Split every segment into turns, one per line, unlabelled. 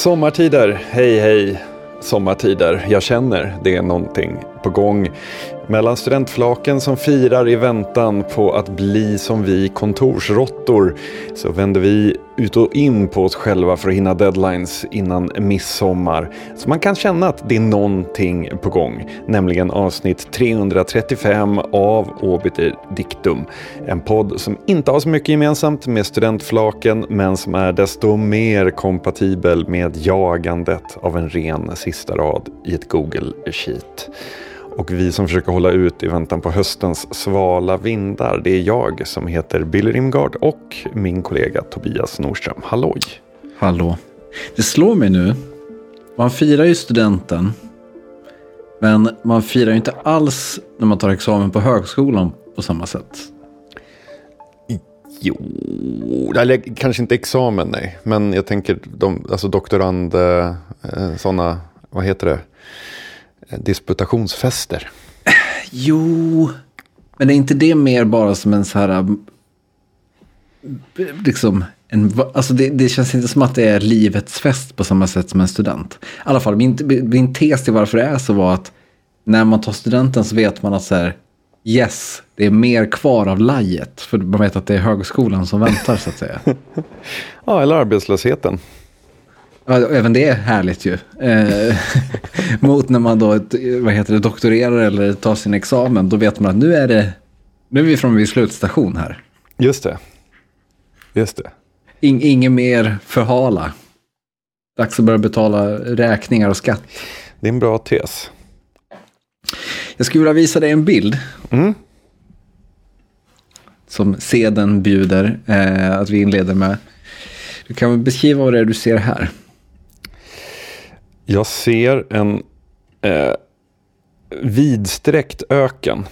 Sommartider, hej hej. Sommartider, jag känner det är någonting på gång. Mellan studentflaken som firar i väntan på att bli som vi kontorsråttor så vänder vi ut och in på oss själva för att hinna deadlines innan midsommar. Så man kan känna att det är någonting på gång, nämligen avsnitt 335 av Obiter Dictum. En podd som inte har så mycket gemensamt med studentflaken men som är desto mer kompatibel med jagandet av en ren sista rad i ett Google Sheet. Och vi som försöker hålla ut i väntan på höstens svala vindar, det är jag som heter Billy Rimgard och min kollega Tobias Norström. Halloj!
Hallå! Det slår mig nu. Man firar ju studenten. Men man firar ju inte alls när man tar examen på högskolan på samma sätt.
Jo, eller kanske inte examen nej. Men jag tänker de, alltså doktorand, eh, sådana, vad heter det? Disputationsfester.
Jo, men är inte det mer bara som en så här... äh, Liksom, en, alltså det, det, känns inte som att det är livets fest på samma sätt som en student. I alla fall, min, min tes till varför det är så var att när man tar studenten så vet man att så här, yes, det är mer kvar av lajet. För man vet att det är högskolan som väntar så att säga.
ja, eller arbetslösheten.
Ja, även det är härligt ju. Eh, mot när man då vad heter det, doktorerar eller tar sin examen. Då vet man att nu är, det, nu är vi framme vid slutstation här.
Just det. Just det.
In, inget mer förhala. Dags att börja betala räkningar och skatt.
Det är en bra tes.
Jag skulle vilja visa dig en bild. Mm. Som seden bjuder eh, att vi inleder med. Du kan beskriva vad det är du ser här.
Jag ser en eh, vidsträckt öken.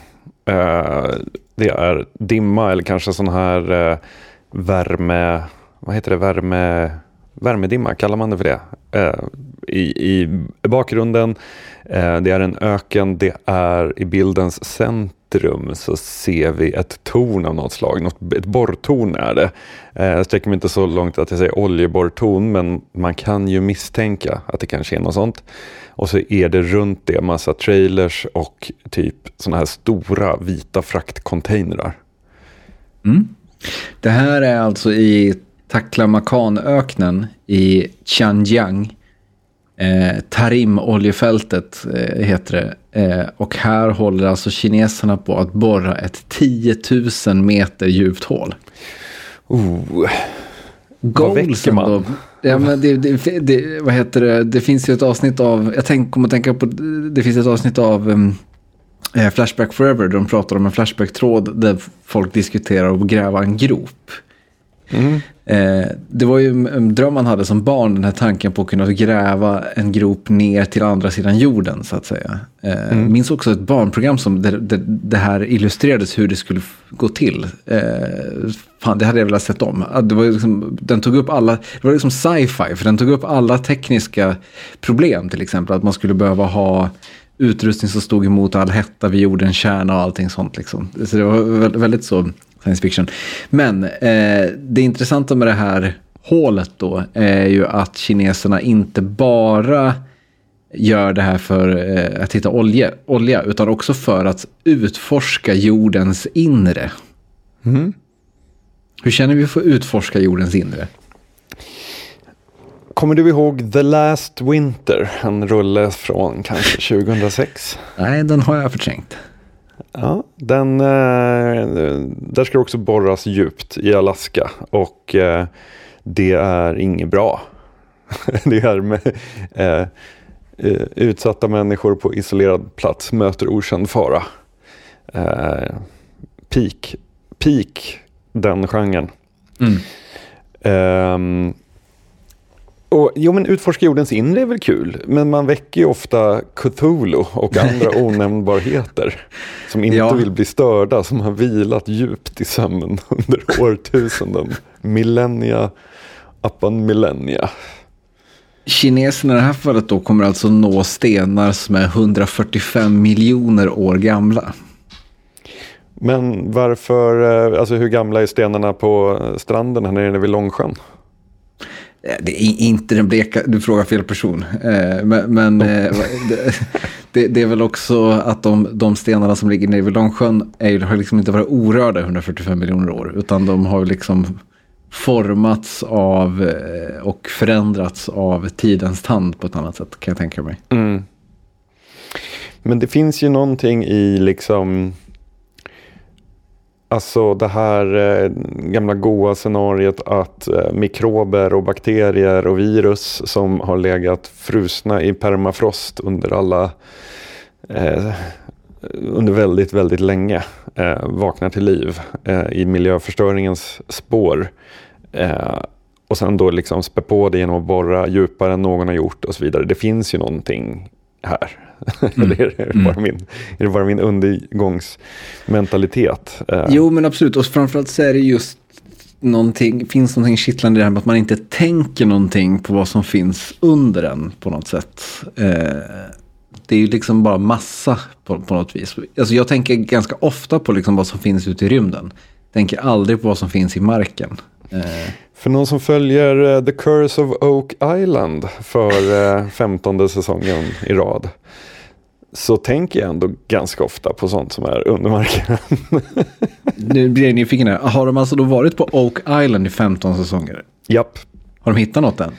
Eh, det är dimma eller kanske sån här eh, värme, vad heter det, värme, värmedimma, kallar man det för det? Eh, i, I bakgrunden, eh, det är en öken, det är i bildens centrum rum så ser vi ett torn av något slag. Något, ett borrtorn är det. Eh, jag sträcker mig inte så långt att jag säger oljeborrtorn men man kan ju misstänka att det kanske är något sånt. Och så är det runt det massa trailers och typ sådana här stora vita fraktcontainrar.
Mm. Det här är alltså i Taklamakanöknen i Xinjiang Eh, Tarim-oljefältet eh, heter det. Eh, och här håller alltså kineserna på att borra ett 10 000 meter djupt hål.
Oh. Vad väcker man? Då,
ja, men det, det, det, vad heter det? det finns ju ett avsnitt av, jag tänk, kommer att tänka på, det finns ett avsnitt av um, Flashback Forever där de pratar om en Flashback-tråd där folk diskuterar att gräva en grop. Mm. Eh, det var ju en dröm man hade som barn, den här tanken på att kunna gräva en grop ner till andra sidan jorden så att säga. Eh, mm. Minns också ett barnprogram som där, där det här illustrerades hur det skulle gå till. Eh, fan, det hade jag velat sett om. Det var liksom, den tog upp alla, det var liksom sci-fi, för den tog upp alla tekniska problem till exempel. Att man skulle behöva ha utrustning som stod emot all hetta vid jordens kärna och allting sånt. Liksom. Så det var väldigt så science fiction. Men eh, det intressanta med det här hålet då är ju att kineserna inte bara gör det här för eh, att hitta olja, olja, utan också för att utforska jordens inre. Mm. Hur känner vi för att utforska jordens inre?
Kommer du ihåg The Last Winter? En rulle från kanske 2006?
Nej, den har jag förträngt.
Ja, den, eh, där ska det också borras djupt i Alaska och eh, det är inget bra. det är med, eh, utsatta människor på isolerad plats möter okänd fara. peak, peak den genren. Mm. Um, och, jo men utforska jordens inre är väl kul, men man väcker ju ofta Cthulhu och andra onämnbarheter som inte ja. vill bli störda, som har vilat djupt i sömnen under årtusenden. Millennia upon millennia.
Kineserna i det här fallet då kommer alltså nå stenar som är 145 miljoner år gamla.
Men varför, eh, alltså hur gamla är stenarna på stranden här nere vid Långsjön?
Eh, det är inte den bleka, du frågar fel person. Eh, men, men eh, det, det, är väl också att de, de stenarna som ligger nere vid Långsjön är, har liksom inte varit orörda 145 miljoner år. Utan de har liksom formats av och förändrats av tidens tand på ett annat sätt kan jag tänka mig.
Mm. Men det finns ju någonting i liksom Alltså det här eh, gamla goa scenariet att eh, mikrober och bakterier och virus som har legat frusna i permafrost under alla eh, under väldigt, väldigt länge eh, vaknar till liv eh, i miljöförstöringens spår. Eh, och sen då liksom spä på det genom att borra djupare än någon har gjort och så vidare. Det finns ju någonting här. Mm. är, det bara mm. min, är det bara min undergångsmentalitet?
Eh, jo, men absolut. Och framförallt så är det just någonting, finns någonting kittlande i det här med att man inte tänker någonting på vad som finns under den på något sätt. Eh, det är ju liksom bara massa på, på något vis. Alltså jag tänker ganska ofta på liksom vad som finns ute i rymden. Tänker aldrig på vad som finns i marken. Eh.
För någon som följer The Curse of Oak Island för femtonde säsongen i rad så tänker jag ändå ganska ofta på sånt som är under marken.
nu blir jag nyfiken här. Har de alltså då varit på Oak Island i 15 säsonger?
Japp.
Har de hittat något än?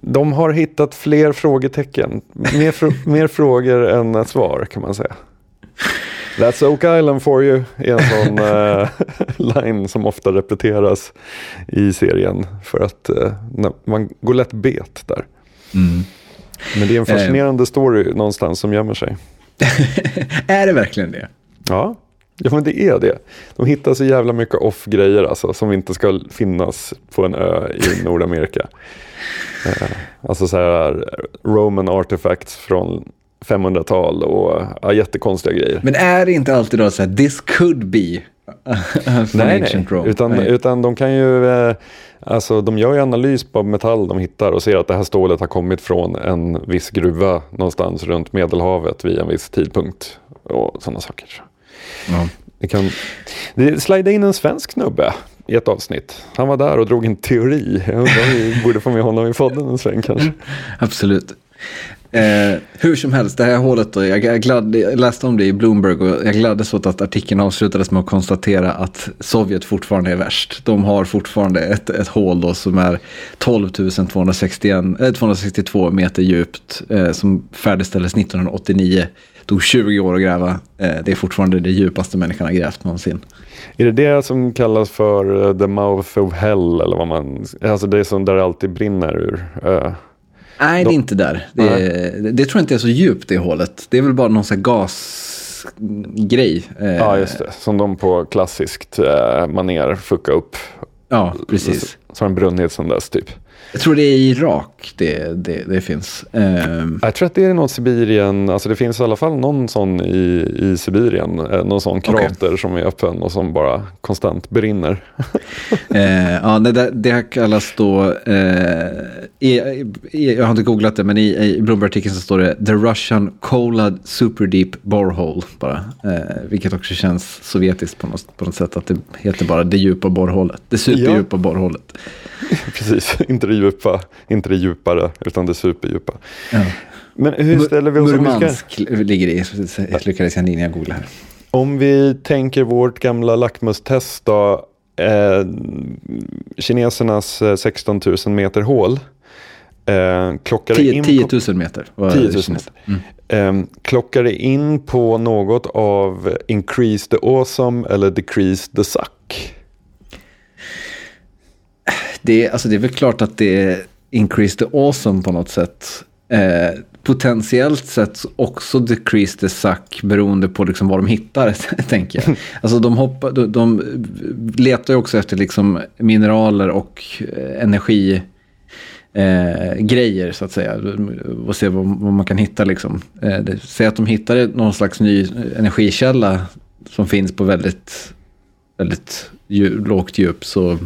De har hittat fler frågetecken. Mer, fr mer frågor än svar kan man säga. That's Oak Island for you är en sån uh, line som ofta repeteras i serien. För att uh, man går lätt bet där. Mm. Men det är en fascinerande story någonstans som gömmer sig.
är det verkligen det?
Ja, ja men det är det. De hittar så jävla mycket off-grejer alltså, som inte ska finnas på en ö i Nordamerika. Eh, alltså så här Roman artifacts från 500-tal och ja, jättekonstiga grejer.
Men är det inte alltid då så här, this could be
nej, nej. Utan, nej. utan de kan ju, eh, alltså de gör ju analys på metall de hittar och ser att det här stålet har kommit från en viss gruva någonstans runt Medelhavet vid en viss tidpunkt och sådana saker. Ja. Det kan, det slide in en svensk snubbe i ett avsnitt. Han var där och drog en teori. Jag undrar om vi borde få med honom i podden en sväng kanske.
Absolut. Eh, hur som helst, det här hålet då, jag, jag, glad, jag läste om det i Bloomberg och jag gladdes åt att artikeln avslutades med att konstatera att Sovjet fortfarande är värst. De har fortfarande ett, ett hål då som är 12 261, eh, 262 meter djupt eh, som färdigställdes 1989. Tog 20 år att gräva. Eh, det är fortfarande det djupaste människan har grävt någonsin.
Är det det som kallas för uh, the mouth of hell eller vad man, alltså det är som där det alltid brinner ur? Eh,
Nej, det är inte där. Det, det, det, tror jag inte är så djupt det hålet. Det är väl bara någon sån här gasgrej.
Ja, just det. Som de på klassiskt eh, maner fuckar upp.
Ja, precis.
Som en brunnit som dess typ.
Jag tror det är i Irak det, det, det finns.
Um... Jag tror att det är något Sibirien, alltså det finns i alla fall någon sån i, i Sibirien, eh, någon sån krater okay. som är öppen och som bara konstant brinner.
uh, ja, det, det kallas då, uh, i, i, jag har inte googlat det, men i, i Bloomberg-artikeln så står det The Russian Kolad Super Deep Borehole bara. Uh, vilket också känns sovjetiskt på något, på något sätt, att det heter bara det djupa borrhålet, det superdjupa ja. borrhålet.
Precis, inte det djupa, inte det djupare, utan det superdjupa. Ja. Men hur ställer vi oss?
Murmansk ska... ligger det i, lyckades jag här.
Om vi tänker vårt gamla lackmustest då, eh, kinesernas 16 000 meter hål.
Eh, klockar 10, in 10 000 meter.
10 000 meter. Mm. Eh, klockar det in på något av increase the awesome eller decrease the suck?
Det, alltså det är väl klart att det är increase the awesome på något sätt. Eh, potentiellt sett också decrease the suck beroende på liksom vad de hittar, tänker jag. Alltså de, hoppar, de, de letar ju också efter liksom mineraler och eh, energi. Eh, grejer så att säga. Och se vad, vad man kan hitta liksom. Eh, säg att de hittar någon slags ny energikälla som finns på väldigt, väldigt djup, lågt djup så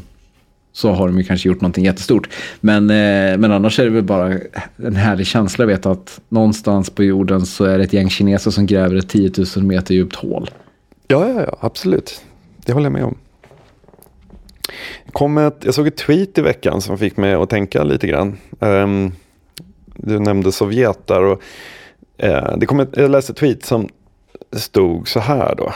så har de ju kanske gjort någonting jättestort. Men, eh, men annars är det väl bara en härlig känsla att veta att någonstans på jorden så är det ett gäng kineser som gräver ett 10 000 meter djupt hål.
Ja, ja, ja, absolut. Det håller jag med om. kom ett, jag såg ett tweet i veckan som fick mig att tänka lite grann. Um, du nämnde Sovjet där. Och, uh, det kom ett, jag läste ett tweet som stod så här då.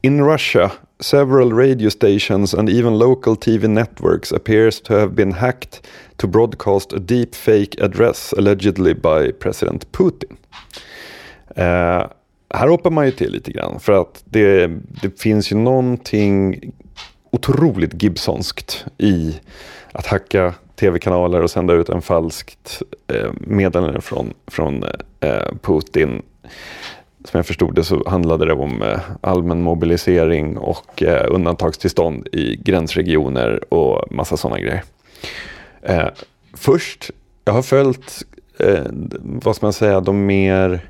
In Russia, several radio stations and even local TV networks appears to have been hacked to broadcast a deep fake address allegedly by President Putin. Uh, här hoppar man ju till lite grann för att det, det finns ju någonting otroligt Gibsonskt i att hacka tv-kanaler och sända ut en falskt eh, meddelande från, från eh, Putin. Som jag förstod det så handlade det om eh, allmän mobilisering och eh, undantagstillstånd i gränsregioner och massa sådana grejer. Eh, först, jag har följt, vad ska man säga, de mer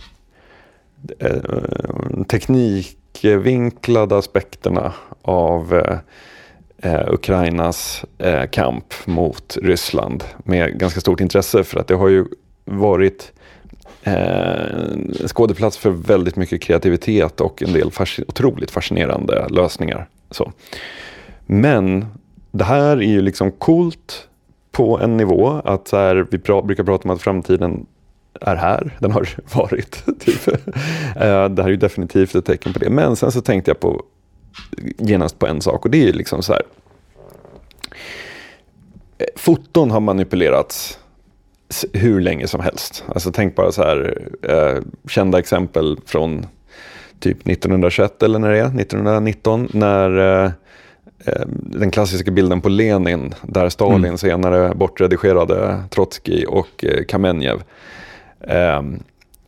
teknikvinklade aspekterna av Ukrainas kamp mot Ryssland med ganska stort intresse för att det har ju varit eh, skådeplats för väldigt mycket kreativitet och en del fasc otroligt fascinerande lösningar. Så. Men det här är ju liksom coolt på en nivå att så här, vi pra brukar prata om att framtiden är här, den har varit. Typ. Eh, det här är ju definitivt ett tecken på det. Men sen så tänkte jag på genast på en sak och det är liksom så här. Eh, foton har manipulerats hur länge som helst. Alltså tänk bara så här, eh, kända exempel från typ 1921 eller när det är, 1919, när eh, eh, den klassiska bilden på Lenin, där Stalin mm. senare bortredigerade Trotskij och eh, Kamenjev. Eh,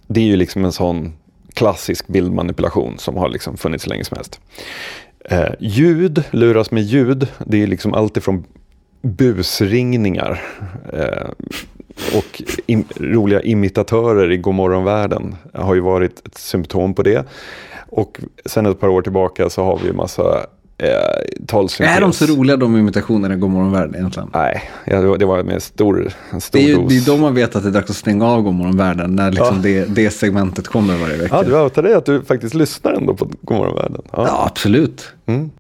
det är ju liksom en sån klassisk bildmanipulation som har liksom funnits länge som helst. Eh, ljud, luras med ljud, det är liksom alltifrån busringningar eh, och im roliga imitatörer i Godmorgonvärlden har ju varit ett symptom på det. Och sen ett par år tillbaka så har vi ju massa eh, talsyntes.
Är de så roliga de imitationerna i Godmorgonvärlden egentligen?
Nej, ja, det var med stor, en stor
det är ju,
dos.
Det är då man vet att det är dags att stänga av Godmorgonvärlden, när liksom ja. det, det segmentet kommer varje vecka.
Ja, du outar dig att du faktiskt lyssnar ändå på Godmorgonvärlden.
Ja, ja absolut. Mm.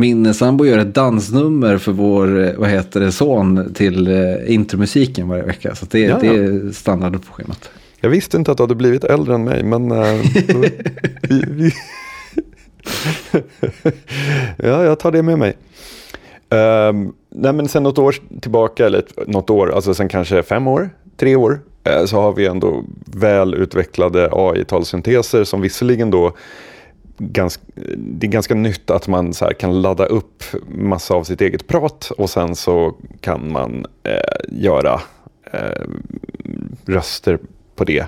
Min sambo gör ett dansnummer för vår eh, vad heter det, son till eh, intromusiken varje vecka. Så det, ja, det är standard på schemat.
Jag visste inte att du hade blivit äldre än mig, men äh, vi, vi ja, jag tar det med mig. Um, nej, men sen något år tillbaka, eller något år, alltså sen kanske fem år, tre år, så har vi ändå väl utvecklade AI-talsynteser som visserligen då Ganska, det är ganska nytt att man så kan ladda upp massa av sitt eget prat och sen så kan man eh, göra eh, röster på det.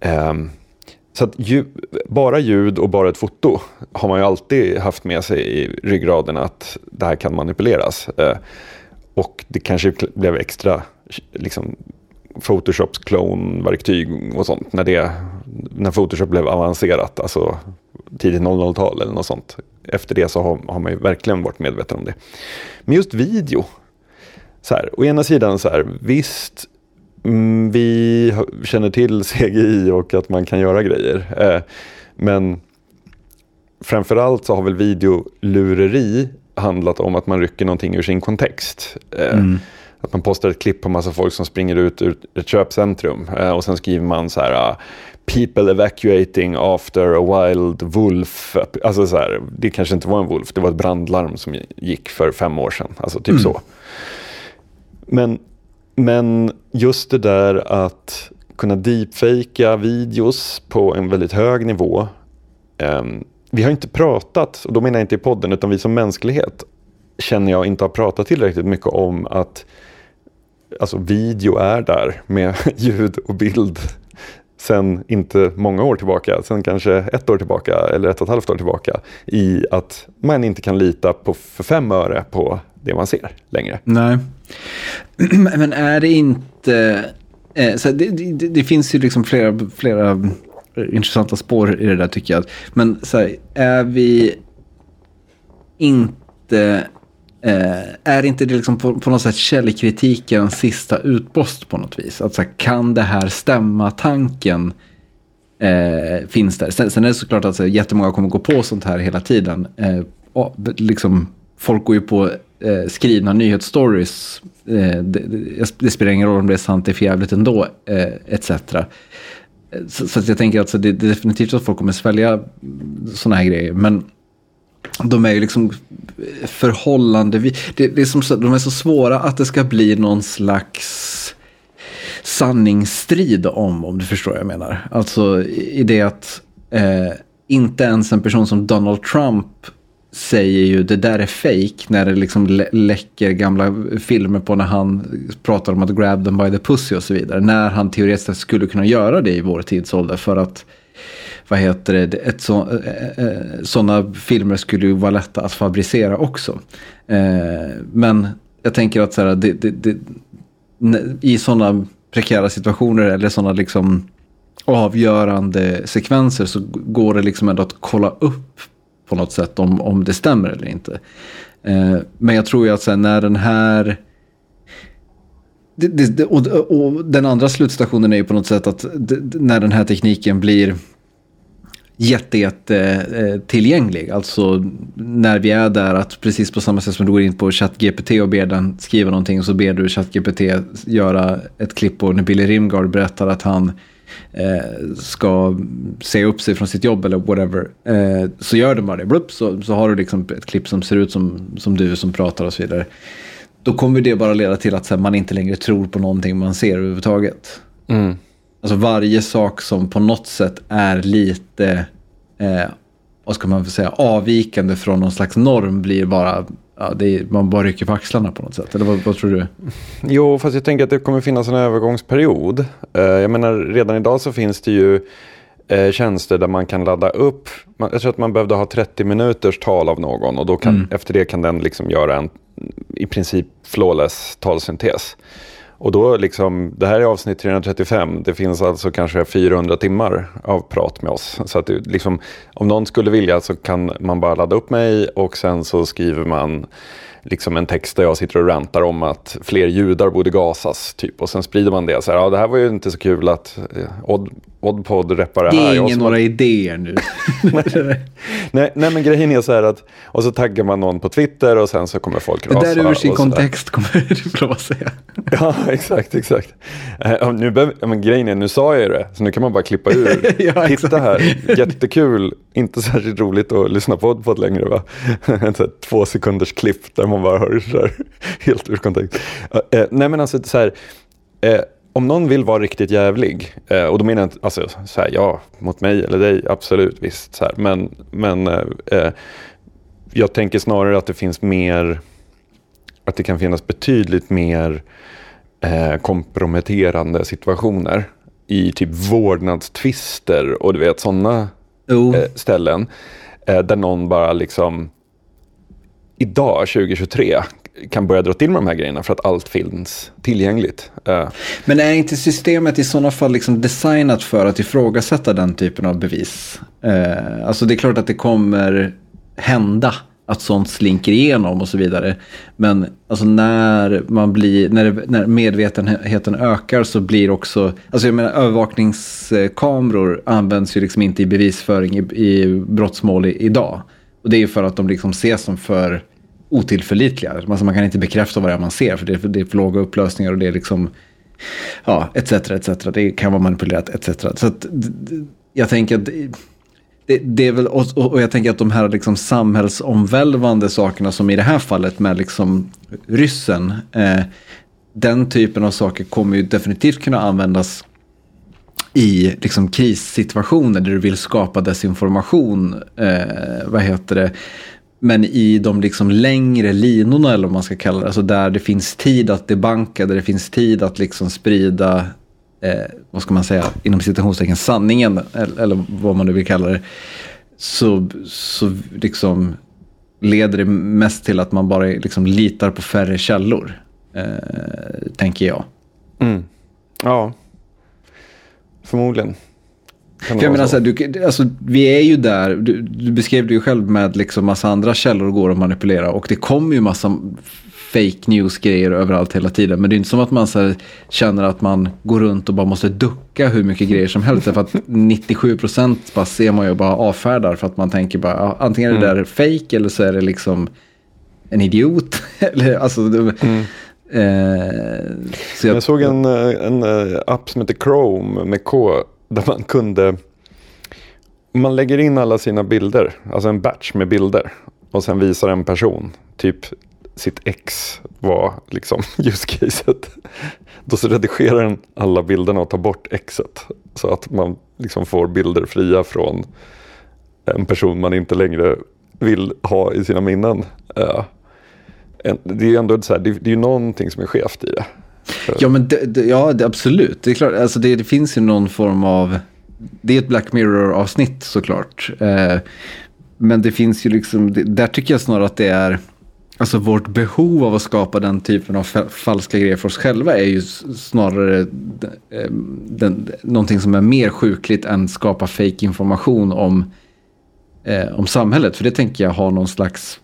Eh, så att ju, bara ljud och bara ett foto har man ju alltid haft med sig i ryggraden att det här kan manipuleras. Eh, och det kanske blev extra liksom, Photoshops klonverktyg och sånt när, det, när Photoshop blev avancerat, alltså tidigt 00-tal eller något sånt. Efter det så har, har man ju verkligen varit medveten om det. Men just video, så här, å ena sidan så här, visst mm, vi känner till CGI och att man kan göra grejer. Eh, men framförallt så har väl videolureri handlat om att man rycker någonting ur sin kontext. Eh, mm. Att man postar ett klipp på massa folk som springer ut ur ett köpcentrum eh, och sen skriver man så här ah, People evacuating after a wild wolf. Alltså så här, det kanske inte var en wolf, det var ett brandlarm som gick för fem år sedan. Alltså typ mm. så. Men men just det där att kunna deepfakea videos på en väldigt hög nivå. Um, vi har inte pratat, och då menar jag inte i podden, utan vi som mänsklighet känner jag inte har pratat tillräckligt mycket om att alltså video är där med ljud och bild sen inte många år tillbaka, sen kanske ett år tillbaka eller ett och ett halvt år tillbaka i att man inte kan lita på för fem öre på det man ser längre.
Nej, men är det inte... Eh, så det, det, det, finns ju liksom flera, flera eh, intressanta spår i det där tycker jag. Men så här, är vi inte... Eh, är inte det liksom på, på något sätt källkritikens sista utpost på något vis? Att så här, kan det här stämma tanken? Eh, finns där. Sen, sen, är det såklart att så, jättemånga kommer gå på sånt här hela tiden. Eh, och, liksom, folk går ju på eh, skrivna nyhetsstories. Eh, det, det, det, spelar ingen roll om det är sant, det är förjävligt ändå, eh, etc. Eh, så, så jag tänker att alltså, det, det är definitivt att folk kommer svälja sådana här grejer. Men de är ju liksom förhållandevis, det, det är som, de är så svåra att det ska bli någon slags sanningsstrid om, om du förstår vad jag menar. Alltså i det att eh, inte ens en person som Donald Trump säger ju det där är fake när det liksom lä läcker gamla filmer på när han pratar om att grab them by the pussy och så vidare. När han teoretiskt skulle kunna göra det i vår tidsålder för att vad heter det, ett så, eh, eh, eh sådana filmer skulle ju vara lätta att fabricera också. Eh, men jag tänker att så här, det, det, det, i sådana prekära situationer eller sådana liksom avgörande sekvenser så går det liksom ändå att kolla upp på något sätt om, om det stämmer eller inte. Eh, men jag tror ju att sen när den här det, det, och, och, den andra slutstationen är ju på något sätt att det, när den här tekniken blir jätte, jätte eh, tillgänglig. Alltså när vi är där att precis på samma sätt som du går in på ChatGPT och ber den skriva någonting så ber du ChatGPT göra ett klipp på när Billy Rimgard berättar att han eh, ska se upp sig från sitt jobb eller whatever. Eh, så gör de bara det. Blup, så, så har du liksom ett klipp som ser ut som, som du som pratar och så vidare. Då kommer det bara leda till att här, man inte längre tror på någonting man ser överhuvudtaget. Mm. Alltså varje sak som på något sätt är lite, eh, vad ska man säga, avvikande från någon slags norm blir bara, ja, är, man bara rycker på axlarna på något sätt. Eller vad, vad, tror du?
Jo, fast jag tänker att det kommer finnas en övergångsperiod. Eh, jag menar, redan idag så finns det ju eh, tjänster där man kan ladda upp. jag tror att man behövde ha 30 minuters tal av någon och då kan, mm. efter det kan den liksom göra en i princip flawless talsyntes. Och då liksom, det här är avsnitt 335, det finns alltså kanske 400 timmar av prat med oss. Så att det, liksom, om någon skulle vilja så kan man bara ladda upp mig och sen så skriver man liksom en text där jag sitter och rantar om att fler judar borde gasas. Typ. Och sen sprider man det. Så här, ja, det här var ju inte så kul att eh, Odd, Oddpod reppar det
här. Det är ingen några idéer nu.
nej, nej, men grejen är så här att, och så taggar man någon på Twitter och sen så kommer folk
rasa. Det där ur sin kontext kommer du att säga.
ja, exakt, exakt. Uh, nu behöver, men grejen är, nu sa jag ju det, så nu kan man bara klippa ur. ja, Titta här, jättekul, inte särskilt roligt att lyssna på Oddpod längre va? två sekunders klipp där man bara hör så här, helt ur kontext. Uh, uh, nej men alltså så här, om någon vill vara riktigt jävlig, eh, och då menar jag inte, alltså, så här, ja, mot mig eller dig, absolut, visst. Så här, men men eh, eh, jag tänker snarare att det finns mer, att det kan finnas betydligt mer eh, komprometterande situationer i typ vårdnadstvister och du vet sådana oh. eh, ställen. Eh, där någon bara liksom idag, 2023, kan börja dra till med de här grejerna för att allt finns tillgängligt. Eh.
Men är inte systemet i sådana fall liksom designat för att ifrågasätta den typen av bevis? Eh, alltså det är klart att det kommer hända att sånt slinker igenom och så vidare. Men alltså när, man blir, när, det, när medvetenheten ökar så blir också, alltså jag menar övervakningskameror används ju liksom inte i bevisföring i, i brottsmål i, idag. Och det är ju för att de liksom ses som för otillförlitliga. Alltså man kan inte bekräfta vad det är man ser för det är för, det är för låga upplösningar och det är liksom ja, etc. etc. Det kan vara manipulerat etc. Så att, jag tänker att det, det, är väl, och, och, jag tänker att de här liksom samhällsomvälvande sakerna som i det här fallet med liksom ryssen, eh, den typen av saker kommer ju definitivt kunna användas i liksom krissituationer där du vill skapa desinformation. Eh, vad heter det? Men i de liksom längre linorna eller vad man ska kalla det, alltså där det finns tid att debanka, där det finns tid att liksom sprida, eh, vad ska man säga, inom citationstecken sanningen, eller, eller, vad man nu vill kalla det, så, så liksom leder det mest till att man bara liksom litar på färre källor, eh, tänker jag.
Mm. Ja, förmodligen.
För jag menar, så här, du, alltså, vi är ju där, du, du, beskrev det ju själv med liksom massa andra källor går att manipulera och det kommer ju massa fake news-grejer överallt hela tiden. Men det är inte som att man så här, känner att man går runt och bara måste ducka hur mycket grejer som helst. För att 97% bara ser man ju bara avfärdar för att man tänker bara antingen är det mm. där fake eller så är det liksom en idiot. Eller, alltså,
Mm
eh, så
Jag såg en, en eh, app som heter Chrome med K. Där man kunde... Man lägger in alla sina bilder. Alltså en batch med bilder. Och sen visar en person. Typ sitt ex var liksom ljuscaset. Då så redigerar den alla bilderna och tar bort exet. Så att man liksom får bilder fria från en person man inte längre vill ha i sina minnen. Eh, en- det är ju ändå så här, det, det är ju någonting som är skevt i det.
Ja, men det, det, ja, det, absolut. Det är klart, alltså det, det finns ju någon form av... Det är ett Black Mirror-avsnitt såklart. Eh, men det finns ju liksom, det, där tycker jag snarare att det är... Alltså vårt behov av att skapa den typen av falska grejer för oss själva är ju snarare den, den, någonting som är mer sjukligt än skapa fake information om, eh, om samhället. För det tänker jag har någon slags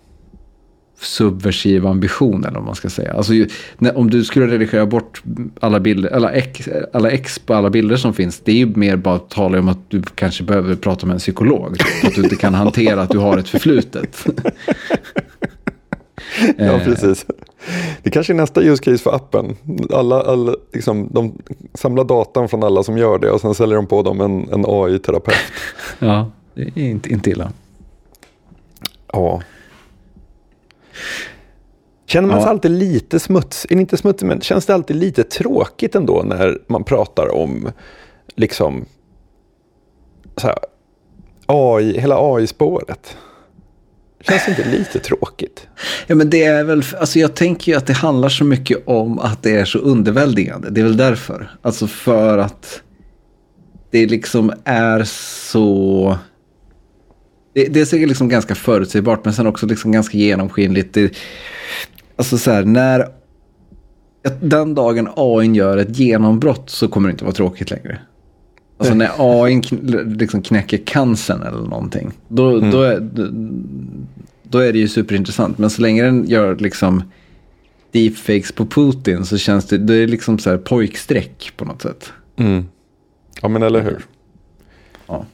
subversiv ambition eller vad man ska säga. Alltså, när, om du skulle redigera bort alla bilder, alla ex, alla ex på alla bilder som finns, det är ju mer bara att tala om att du kanske behöver prata med en psykolog. Att du inte kan hantera att du har ett förflutet.
Ja, precis. Det kanske är nästa use case för appen. Alla, alla, liksom, de samlar datan från alla som gör det och sen säljer de på dem en, en AI-terapeut.
Ja, det är inte, inte illa.
Ja. Känner man sig
Ja.
alltid lite smuts, är det inte smutsig, men känns det alltid lite tråkigt ändå när man pratar om liksom så här, AI, hela AI-spåret? Känns det inte lite tråkigt?
Ja, men det är väl, alltså jag tänker ju att det handlar så mycket om att det är så underväldigande. Det är väl därför. Alltså för att det liksom är så... Det, det är liksom ganska förutsägbart, men sen också liksom ganska genomskinligt. Det, alltså så här, när... Den dagen AI gör ett genombrott så kommer det inte vara tråkigt längre. Alltså när AI kn- liksom knäcker cancern eller någonting. Då, då, är, då är det ju superintressant. Men så länge den gör liksom deepfakes på Putin så känns det, det är liksom så här pojkstreck på något sätt.
Mm. Ja, men eller hur?
Ja.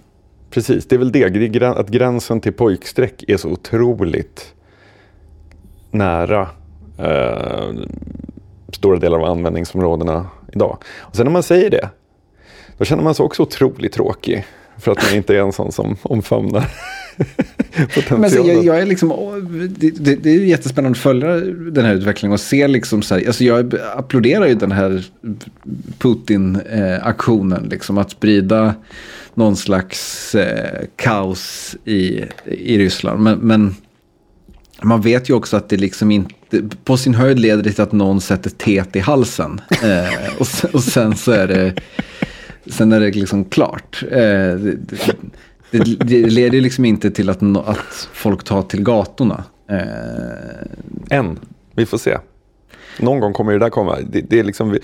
Precis, det är väl det. det är att gränsen till pojkstreck är så otroligt nära eh, stora delar av användningsområdena idag. Och sen när man säger det, då känner man sig också otroligt tråkig. För att man inte är en sån som omfamnar.
Men så jag, jag är liksom, det, det, det är ju jättespännande att följa den här utvecklingen och se liksom så här, alltså jag applåderar ju den här Putin-aktionen, liksom att sprida någon slags eh, kaos i, i Ryssland. Men, men man vet ju också att det liksom inte, på sin höjd leder det till att någon sätter tet i halsen. Eh, och, sen, och sen så är det, sen är det liksom klart. Eh, det, det, det leder liksom inte till att, att folk tar till gatorna. Eh,
Än. Vi får se. Någon gång kommer det där komma. Det, det är liksom,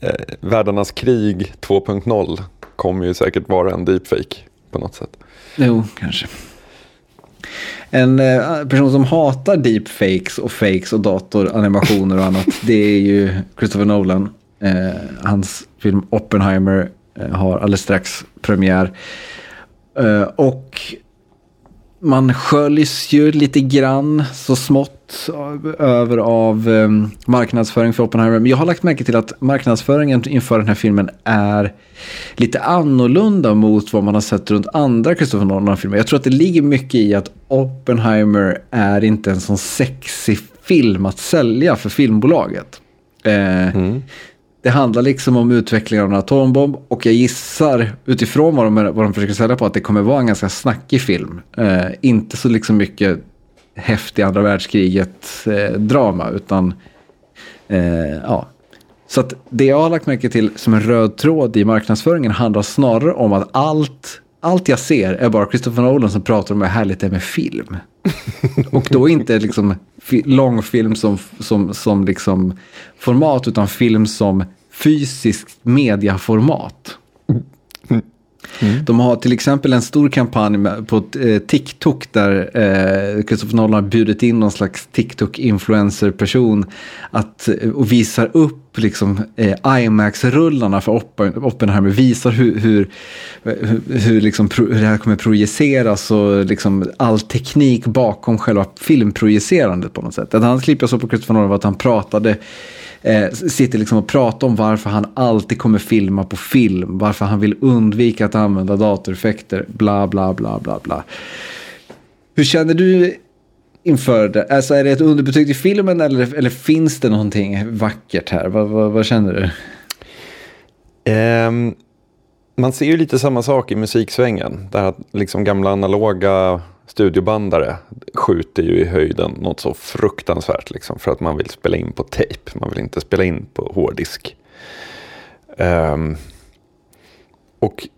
eh, världarnas krig 2.0 kommer ju säkert vara en deepfake på något sätt.
jo, kanske. En eh, person som hatar deepfakes och fakes och datoranimationer och annat, det är ju Christopher Nolan. Eh, hans film Oppenheimer eh, har alldeles strax premiär. Eh, och man sköljs ju lite grann så smått över av eh, marknadsföring för Oppenheimer. Men jag har lagt märke till att marknadsföringen inför den här filmen är lite annorlunda mot vad man har sett runt andra Christopher Nolan-filmer. Jag tror att det ligger mycket i att Oppenheimer är inte en sån sexig film att sälja för filmbolaget. Eh, mm det handlar liksom om utvecklingen av en atombomb och jag gissar utifrån vad de, vad de försöker sälja på att det kommer vara en ganska snackig film. Eh, inte så liksom mycket häftig andra världskriget-drama eh, utan eh, ja. Så att det jag har lagt märke till som en röd tråd i marknadsföringen handlar snarare om att allt, allt jag ser är bara Christopher Nolan som pratar om hur härligt det är med film. Och då inte liksom långfilm som, som, som liksom format utan film som fysiskt mediaformat. De har till exempel en stor kampanj på eh, TikTok där eh, Christopher Nolan har bjudit in någon slags TikTok-influencer-person att, eh, och visar upp liksom, eh, IMAX-rullarna för Oppen, Oppenheimer visar hur, hur, hur, hur, liksom, hur det här kommer projiceras och liksom, all teknik bakom själva filmprojicerandet på något sätt. Ett annat klipp jag såg på Christopher Nolan var att han pratade eh, sitter liksom och pratar om varför han alltid kommer filma på film, varför han vill undvika att använda datoreffekter, bla bla bla bla bla. Hur känner du inför det? Alltså är det ett underbetyg till filmen eller, eller finns det någonting vackert här? Vad, vad, vad känner du?
Um, man ser ju lite samma sak i musiksvängen. Där att liksom gamla analoga studiobandare skjuter ju i höjden något så fruktansvärt. Liksom, för att man vill spela in på tejp. Man vill inte spela in på hårddisk. Um, och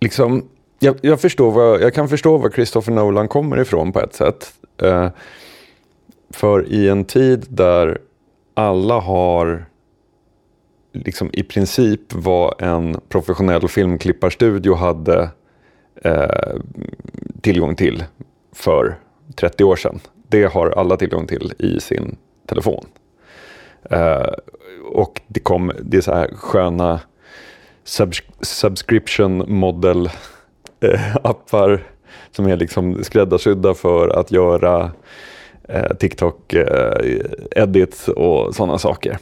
liksom, jag, jag, förstår vad, jag kan förstå var Christopher Nolan kommer ifrån på ett sätt. Eh, för i en tid där alla har liksom i princip vad en professionell filmklipparstudio hade eh, tillgång till för 30 år sedan. Det har alla tillgång till i sin telefon. Eh, och det kom, det är så här sköna subs subscription model eh, appar som är liksom skräddarsydda för att göra eh, TikTok eh, edits och sådana saker.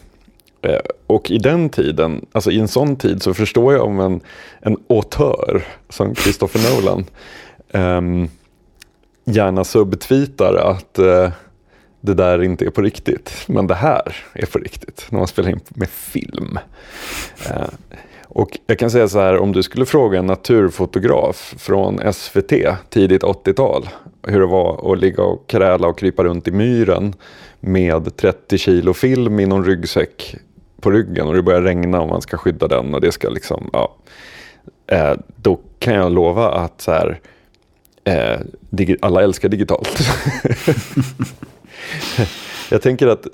Eh, och i den tiden, alltså i en sån tid så förstår jag om en, en autör som Christopher Nolan ehm, gärna subtweetar att eh, det där inte är på riktigt. Men det här är på riktigt när man spelar in med film. Eh, och jag kan säga så här, om du skulle fråga en naturfotograf från SVT tidigt 80-tal hur det var att ligga och kräla och krypa runt i myren med 30 kilo film i någon ryggsäck på ryggen och det börjar regna och man ska skydda den och det ska liksom, ja. Eh, då kan jag lova att så här, eh, alla älskar digitalt. jag tänker att,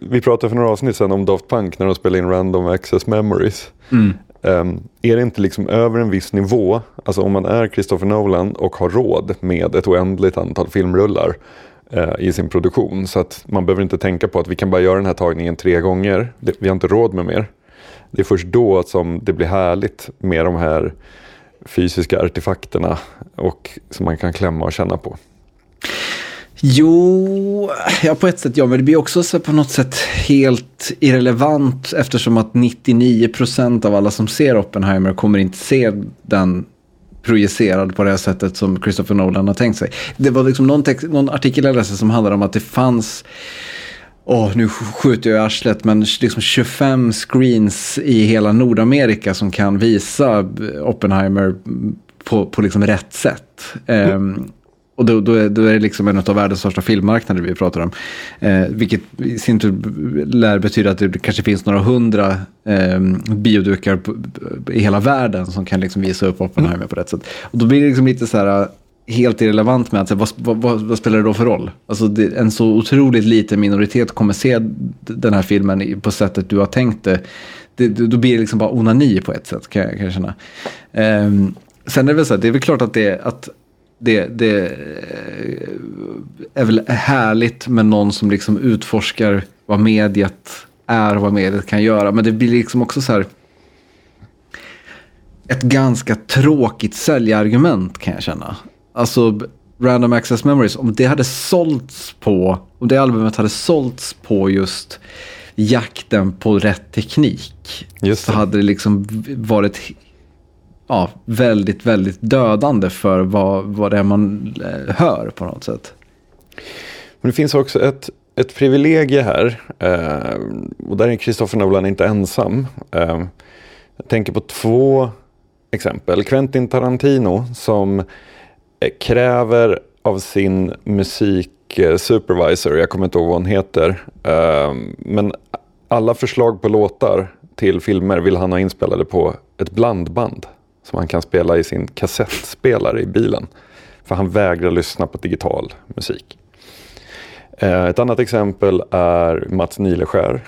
vi pratade för några avsnitt sedan om Daft Punk när de spelade in Random Access Memories. Mm. Um, är det inte liksom över en viss nivå, alltså om man är Christopher Nolan och har råd med ett oändligt antal filmrullar uh, i sin produktion. Så att man behöver inte tänka på att vi kan bara göra den här tagningen tre gånger. Det, vi har inte råd med mer. Det är först då som det blir härligt med de här fysiska artefakterna och som man kan klämma och känna på.
Jo, ja på ett sätt ja, men det blir också så på något sätt helt irrelevant eftersom att 99% av alla som ser Oppenheimer kommer inte se den projicerad på det här sättet som Christopher Nolan har tänkt sig. Det var liksom någon, text, någon artikel jag läste som handlade om att det fanns Åh, oh, nu skjuter jag i arslet, men liksom 25 screens i hela Nordamerika som kan visa Oppenheimer på, på liksom rätt sätt. Mm. Um, och då, då, är, då är det liksom en av världens största filmmarknader vi pratar om. Eh, vilket i sin tur lär betyda att det kanske finns några hundra eh, biodukar i hela världen som kan liksom visa upp Oppenheimer mm. på rätt sätt. Och då blir det liksom lite så här eh, helt irrelevant med att vad, vad, vad, spelar det då för roll? Alltså det, en så otroligt liten minoritet kommer se den här filmen på sättet du har tänkt det. det då blir det liksom bara onani på ett sätt kan jag, kan jag känna. Eh, sen är det väl så här, det är väl klart att det, att det, det är väl härligt med någon som liksom utforskar vad mediet är och vad mediet kan göra. Men det blir liksom också så här ett ganska tråkigt säljargument kan jag känna. Alltså Random Access Memories, om det hade sålts på, om det albumet hade sålts på just jakten på rätt teknik. Så hade det liksom varit ja, väldigt, väldigt dödande för vad, vad det är man eh, hör på något sätt.
Men det finns också ett, ett privilegie här. Eh, och där är Christopher Nolan inte ensam. Eh, jag tänker på två exempel. Quentin Tarantino som eh, kräver av sin musiksupervisor, jag kommer inte ihåg vad hon heter, eh, men alla förslag på låtar till filmer vill han ha inspelade på ett blandband som han kan spela i sin kassettspelare i bilen. För han vägrar lyssna på digital musik. Eh, ett annat exempel är Mats Nileskär,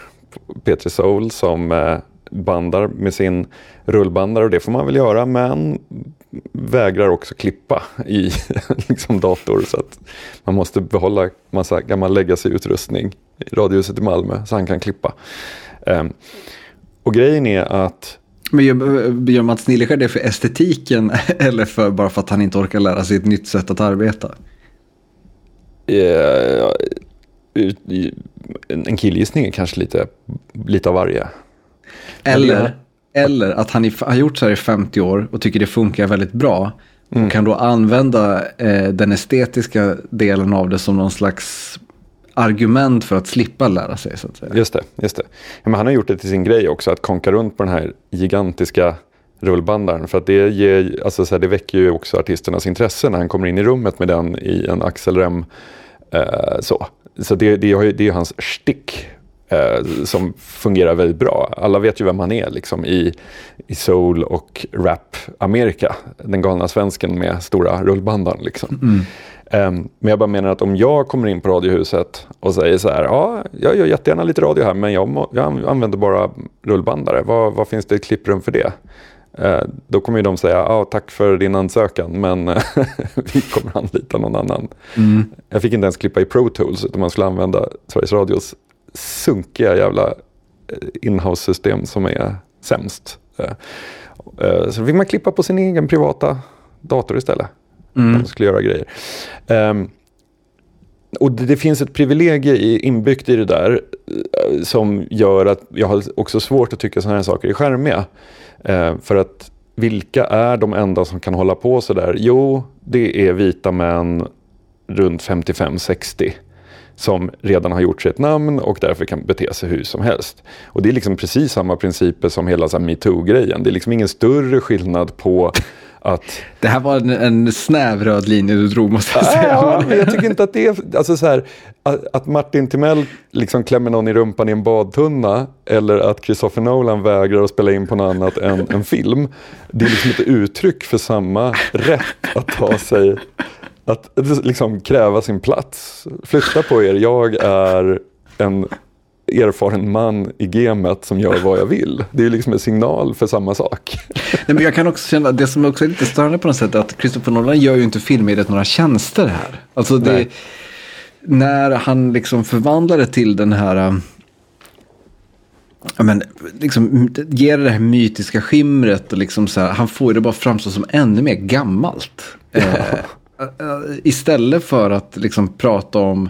Petri Soul, som eh, bandar med sin rullbandare och det får man väl göra men vägrar också klippa i liksom dator så att man måste behålla massa gammal legacy-utrustning i Radiohuset i Malmö så han kan klippa. Ehm, och grejen är att
men gör, gör Mats Nileskär det för estetiken eller för, bara för att han inte orkar lära sig ett nytt sätt att arbeta?
Uh, en killgissning är kanske lite, lite av varje.
Eller, eller att han har gjort så här i 50 år och tycker det funkar väldigt bra. Mm. Och kan då använda eh, den estetiska delen av det som någon slags argument för att slippa lära sig. Så att säga.
Just det. Just det. Ja, men han har gjort det till sin grej också, att konka runt på den här gigantiska rullbandaren. För att det, ger, alltså så här, det väcker ju också artisternas intresse när han kommer in i rummet med den i en axelrem. Eh, så så det, det, det är ju hans stick eh, som fungerar väldigt bra. Alla vet ju vem han är liksom, i, i soul och rap-Amerika. Den galna svensken med stora rullbandan. Liksom. Mm. Um, men jag bara menar att om jag kommer in på Radiohuset och säger så här, ja, jag gör jättegärna lite radio här, men jag, må, jag använder bara rullbandare. Vad, vad finns det i klipprum för det? Uh, då kommer ju de säga, ah, tack för din ansökan, men vi kommer anlita någon annan. Mm. Jag fick inte ens klippa i Pro Tools, utan man skulle använda Sveriges Radios sunkiga jävla eh, inhouse-system som är sämst. Uh, uh, så fick man klippa på sin egen privata dator istället. Mm. De skulle göra grejer. Um, och det, det, finns ett privilegie i, inbyggt i det där som gör att jag har också svårt att tycka sådana här saker är skärmiga. Uh, för att vilka är de enda som kan hålla på sådär? Jo, det är vita män runt 55-60 som redan har gjort sig ett namn och därför kan bete sig hur som helst. Och det är liksom precis samma principer som hela metoo-grejen. Det är liksom ingen större skillnad på att...
Det här var en, en snäv röd linje du drog måste jag säga.
Ja, men jag tycker inte att det är... Alltså så här, att, att Martin Timell liksom klämmer någon i rumpan i en badtunna eller att Christopher Nolan vägrar att spela in på något annat än en film. Det är liksom ett uttryck för samma rätt att ta sig... Att liksom kräva sin plats. Flytta på er, jag är en erfaren man i gamet som gör vad jag vill. Det är liksom en signal för samma sak.
Nej, men jag kan också känna, det som också är lite störande på något sätt att Christopher Nolan gör ju inte filmmediet några tjänster här. Alltså det, när han liksom förvandlar det till den här äh, men, liksom, ger det här mytiska skimret och liksom så här, han får det bara framstå som ännu mer gammalt. Ja. Eh, Eh, istället för att liksom prata om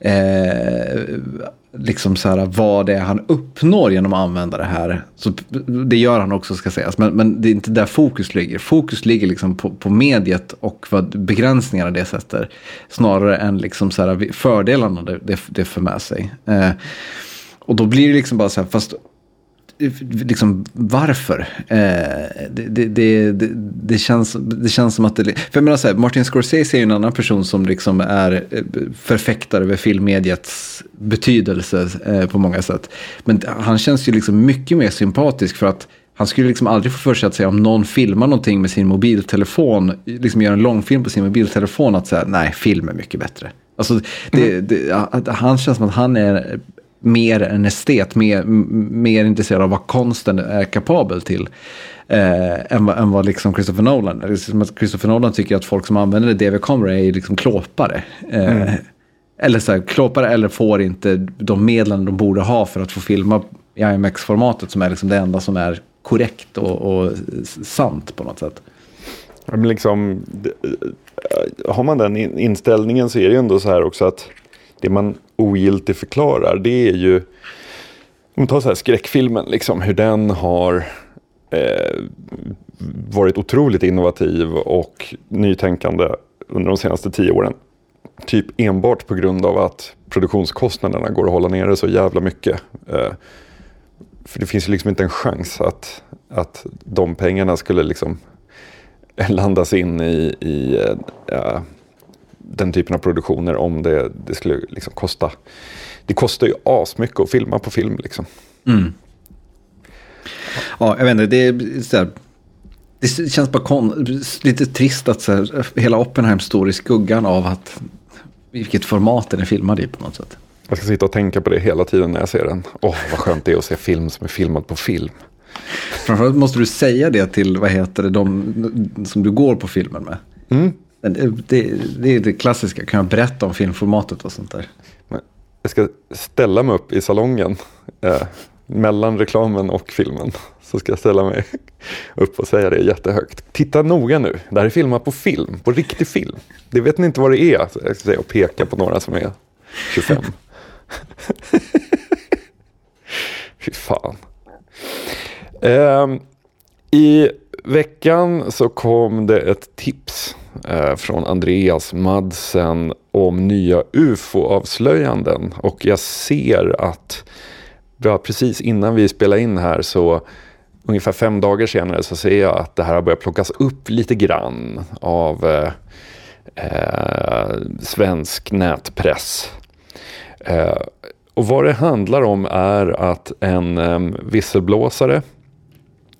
eh, liksom så här, vad det är han uppnår genom att använda det här. Så det gör han också ska sägas, men, men det är inte där fokus ligger. Fokus ligger liksom på, på mediet och vad begränsningarna det sätter. Snarare än liksom så här, fördelarna det, det, det för med sig. Eh, och då blir det liksom bara så här, fast liksom, varför? Eh, det, det, det, känns, det känns som att det... För jag menar så Martin Scorsese är en annan person som liksom är eh, förfäktare över filmmediets betydelse eh, på många sätt. Men han känns ju liksom mycket mer sympatisk för att han skulle liksom aldrig få för sig att säga om någon filmar någonting med sin mobiltelefon, liksom gör en långfilm på sin mobiltelefon, att säga nej, film är mycket bättre. Alltså, det, mm. det, han känns som att han är mer en estet, mer, mer intresserad av vad konsten är kapabel till. Eh, än, vad, än vad liksom Christopher Nolan. Liksom Christopher Nolan tycker att folk som använder DV-kameror är liksom klåpare. Eh, mm. Eller så här, klåpare eller får inte de medlen de borde ha för att få filma i IMX-formatet som är liksom det enda som är korrekt och, och sant på något sätt.
Men liksom, eh, har man den inställningen så är det ju ändå så här också att det man ogiltigt förklarar det är ju, om man tar så här skräckfilmen, liksom, hur den har eh, varit otroligt innovativ och nytänkande under de senaste tio åren. Typ enbart på grund av att produktionskostnaderna går att hålla nere så jävla mycket. Eh, för det finns ju liksom inte en chans att, att de pengarna skulle liksom landas in i, i äh, den typen av produktioner om det, det skulle liksom kosta. Det kostar ju asmycket att filma på film liksom. Mm.
Ja, jag vet inte, det här, det känns bara kon, lite trist att så här, hela Oppenheim står i skuggan av att vilket format den är filmad i på något sätt.
Jag ska sitta och tänka på det hela tiden när jag ser den. Åh, oh, vad skönt det är att se film som är filmad på film.
Framförallt måste du säga det till, vad heter det, de som du går på filmen med. Mm. Det, det, är det klassiska, kan jag berätta om filmformatet och sånt där?
Jag ska ställa mig upp i salongen eh, mellan reklamen och filmen så ska jag ställa mig upp och säga det jättehögt. Titta noga nu, det här är filmat på film, på riktig film. Det vet ni inte vad det är, jag ska säga och peka på några som är 25. Fy fan. Eh, I veckan så kom det ett tips eh, från Andreas Madsen om nya UFO-avslöjanden. Och jag ser att ja, precis innan vi spelade in här så ungefär fem dagar senare så ser jag att det här har börjat plockas upp lite grann av eh, eh, svensk nätpress. Eh, och vad det handlar om är att en eh, visselblåsare,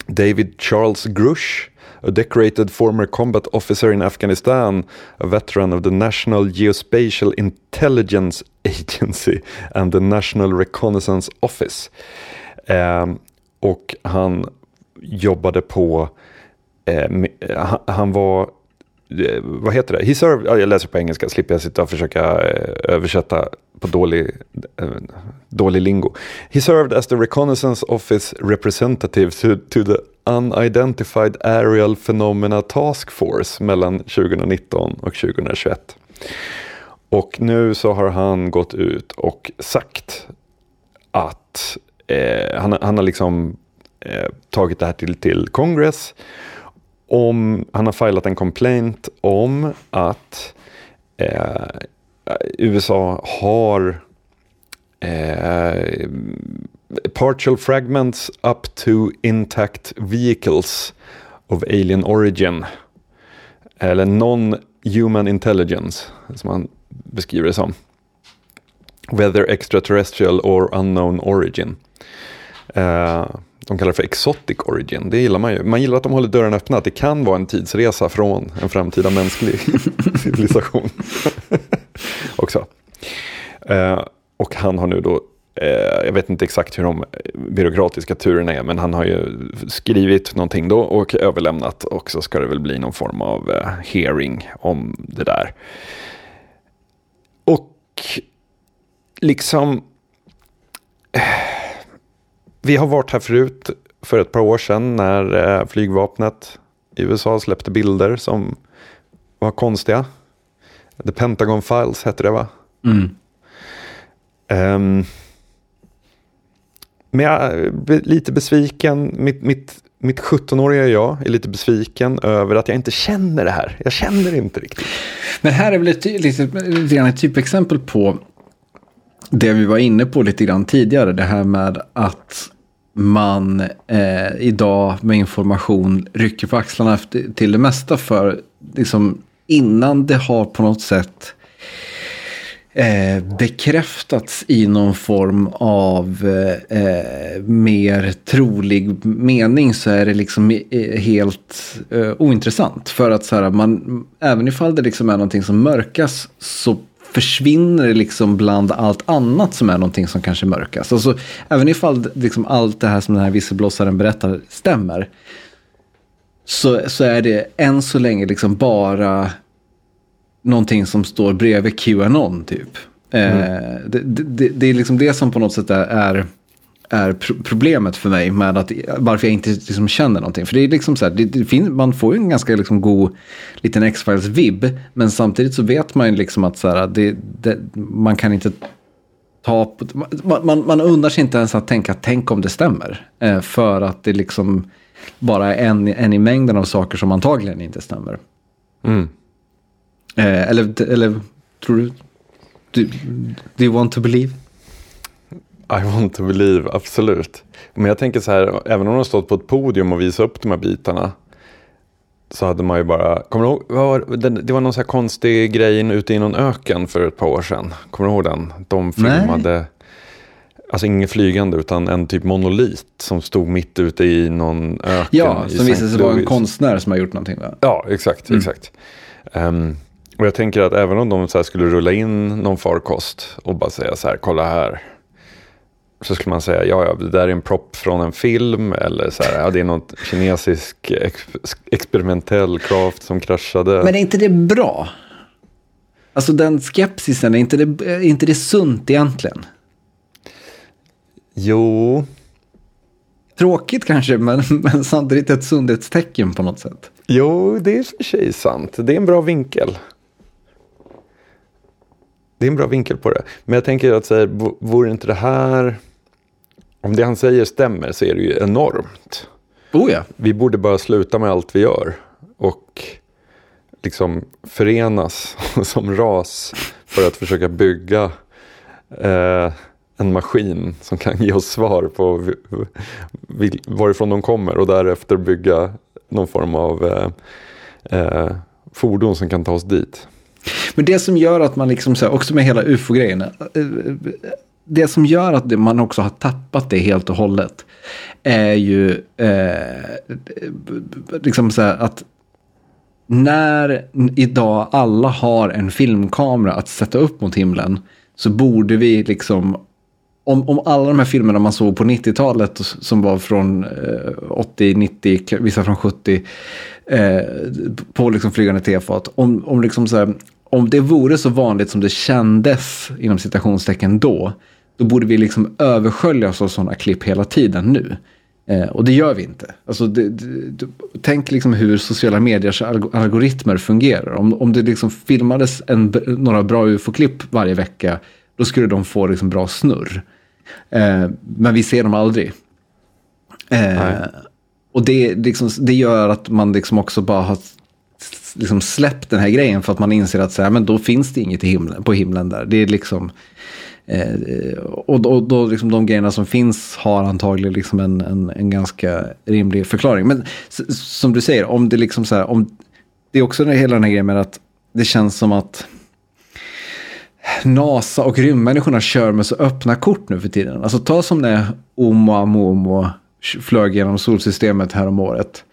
David Charles Grush, a decorated former combat officer in Afghanistan, a veteran of the National Geospatial Intelligence Agency and the National Reconnaissance Office. Eh, och han jobbade på, eh, eh han var eh, vad heter det? He served, jag läser på engelska, slipper jag sitta och försöka eh, översätta på dålig, eh, dålig lingo. He served as the reconnaissance office representative to, to the Unidentified Aerial Phenomena Task Force mellan 2019 och 2021. Och nu så har han gått ut och sagt att eh, han, han har liksom eh, tagit det här till, till Congress. Om, han har filat en complaint om att eh, eh USA har eh, partial fragments up to intact vehicles of alien origin. Eller non-human intelligence, som man beskriver det som. Whether extraterrestrial or unknown origin. Uh, de kallar det för exotic origin, det gillar man ju. Man gillar att de håller dörren öppna, att det kan vara en tidsresa från en framtida mänsklig civilisation. Också. Uh, och han har nu då jag vet inte exakt hur de byråkratiska turerna är, men han har ju skrivit någonting då och överlämnat och så ska det väl bli någon form av eh, hearing om det där. Och liksom, eh, vi har varit här förut för ett par år sedan när flygvapnet i USA släppte bilder som var konstiga. The Pentagon Files hette det va? Mm. Um, men jag är lite besviken. Mitt, mitt, mitt 17-åriga jag är lite besviken över att jag inte känner det här. Jag känner det inte riktigt.
Men här är väl ett, lite, lite grann ett typexempel på det vi var inne på lite grann tidigare. Det här med att man eh, idag med information rycker på axlarna efter, till det mesta för liksom, innan det har på något sätt eh, bekräftats i någon form av eh, eh, mer trolig mening så är det liksom eh, helt eh, ointressant. För att så här, man, även ifall det liksom är någonting som mörkas så försvinner det liksom bland allt annat som är någonting som kanske mörkas. Alltså, även ifall liksom allt det här som den här visselblåsaren berättar stämmer så, så är det än så länge liksom bara någonting som står bredvid Qanon typ. Eh, mm. det, det, det, är liksom det som på något sätt är, är, problemet för mig med att varför jag inte liksom känner någonting. För det är liksom så här, det, det finns, man får ju en ganska liksom god liten X-Files-vibb. Men samtidigt så vet man ju liksom att så här, man kan inte ta... Man, man, man undrar sig inte ens att tänka, tänk om det stämmer. Eh, för att det liksom bara är en, en i mängden av saker som antagligen inte stämmer. Mm. Eh, eller, eller tror du? Do, do you want to believe?
I want to believe, absolut. Men jag tänker så här, även om de har stått på ett podium och visat upp de här bitarna så hade man ju bara, kommer du ihåg, det var någon så här konstig grej ute i någon öken för ett par år sedan. Kommer du ihåg den? De filmade, Nej. alltså ingen flygande utan en typ monolit som stod mitt ute i någon öken.
Ja, som visade sig vara en konstnär som har gjort någonting. Va?
Ja, exakt, mm. exakt. Um, och jag tänker att även om de så skulle rulla in någon farkost och bara säga så här, kolla här. Så skulle man säga, ja, ja, det där är en prop från en film eller så här, ja, det är något kinesisk ex experimentell craft som kraschade.
Men är inte det bra? Alltså den skepsisen, är inte det, är inte det sunt egentligen?
Jo,
Tråkigt kanske, men, men samtidigt ett sundhetstecken på något sätt.
Jo, det är för sig sant. Det är en bra vinkel. Det är en bra vinkel på det. Men jag tänker att så här, vore inte det här... Om det han säger stämmer så är det ju enormt.
Oh ja.
Vi borde bara sluta med allt vi gör. Och liksom förenas som ras för att försöka bygga eh, en maskin som kan ge oss svar på varifrån de kommer och därefter bygga någon form av eh, eh, fordon som kan ta oss dit.
Men det som gör att man liksom, också med hela ufo-grejen, eh, det som gör att man också har tappat det helt och hållet är ju eh, liksom så här att när idag alla har en filmkamera att sätta upp mot himlen så borde vi liksom om, om alla de här filmerna man såg på 90-talet som var från eh, 80, 90, vissa från 70 eh, på liksom flygande tefat. Om, om, liksom så här, om det vore så vanligt som det kändes inom citationstecken då, då borde vi liksom översköljas av sådana klipp hela tiden nu. Eh, och det gör vi inte. Alltså, det, det, tänk liksom hur sociala mediers algoritmer fungerar. Om, om det liksom filmades en, några bra ufo-klipp varje vecka, då skulle de få liksom bra snurr. Eh, men vi ser dem aldrig. Eh, och det, liksom, det gör att man liksom också bara har liksom släppt den här grejen för att man inser att så här, men då finns det inget i himlen, på himlen där. Det är liksom... Eh, och då, då liksom de grejerna som finns har antagligen liksom en, en, en ganska rimlig förklaring. Men som du säger, om det liksom så här, om, det är också hela den här grejen med att det känns som att NASA och rymdmänniskorna kör med så öppna kort nu för tiden. Alltså ta som när Oumuamua flög genom solsystemet här om året.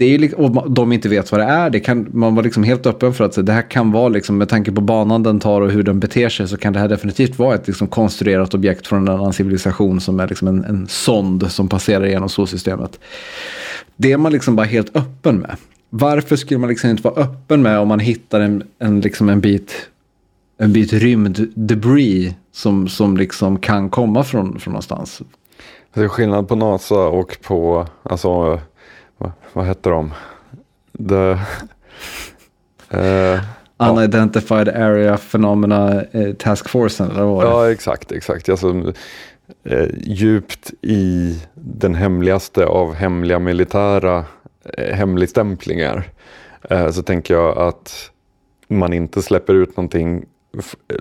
Det är ju, och de inte vet vad det är, det kan, man var liksom helt öppen för att det här kan vara, liksom, med tanke på banan den tar och hur den beter sig, så kan det här definitivt vara ett liksom, konstruerat objekt från en annan civilisation som är liksom en, en sond som passerar genom solsystemet. Det är man liksom bara helt öppen med. Varför skulle man liksom inte vara öppen med om man hittar en, en, liksom en bit en bit rymddebris som, som liksom kan komma från, från någonstans.
Det är skillnad på NASA och på, alltså, vad, vad heter de? The,
uh, Unidentified ja. Area Phenomena eh, Task Force eller vad
Ja, exakt, exakt. Alltså, eh, djupt i den hemligaste av hemliga militära eh, hemligstämplingar eh, så tänker jag att man inte släpper ut någonting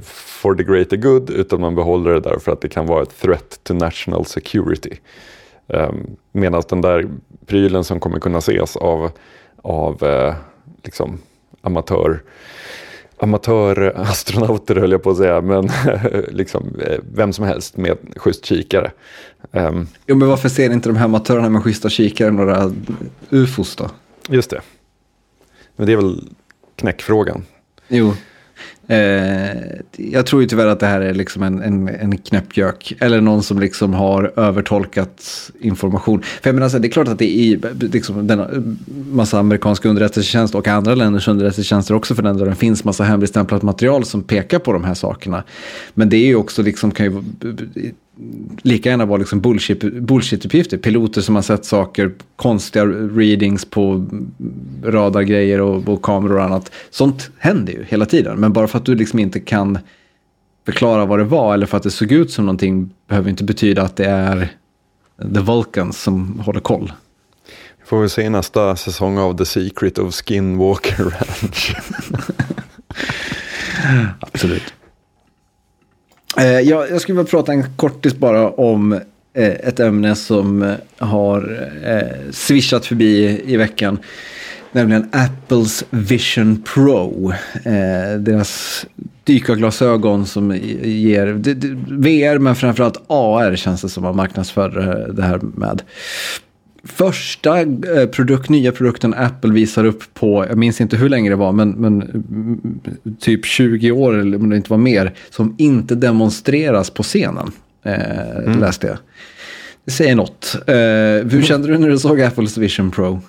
for the greater good utan man behåller det där för att det kan vara ett threat to national security. Um, Medan den där prylen som kommer kunna ses av, av uh, liksom amatör amatörastronauter höll jag på att säga, men liksom eh, vem som helst med schysst kikare.
Um, jo, men varför ser inte de här amatörerna med schyssta kikare några ufos då?
Just det. Men det är väl knäckfrågan.
Jo. Eh, jag tror ju tyvärr att det här är liksom en, en, en knäppgök. Eller någon som liksom har övertolkat information. För jag menar, alltså, det är klart att det är i liksom, denna, massa amerikanska underrättelsetjänst och andra länders underrättelsetjänster också för den där det finns massa hemligstämplat material som pekar på de här sakerna. Men det är ju också liksom, kan ju lika gärna vara liksom bullshit, bullshit-uppgifter. Piloter som har sett saker, konstiga readings på radargrejer och, och kameror och annat. Sånt händer ju hela tiden. Men bara för att du liksom inte kan förklara vad det var eller för att det såg ut som någonting behöver inte betyda att det är The Vulcans som håller koll.
Får vi se nästa säsong av The Secret of Skinwalker Ranch.
Absolut. Eh, jag, jag skulle vilja prata en kortis bara om eh, ett ämne som eh, har eh, swishat förbi i veckan. Nämligen Apples Vision Pro. Eh, deras dykarglasögon som ger det, det, VR men framförallt AR känns det som man marknadsför det här med första eh, produkt, nya produkten Apple visar upp på, jag minns inte hur länge det var, men, men mm, typ 20 år eller om det inte var mer, som inte demonstreras på scenen. Eh, mm. Läste jag. Det säger något. Eh, hur kände du när du såg Apples Vision Pro?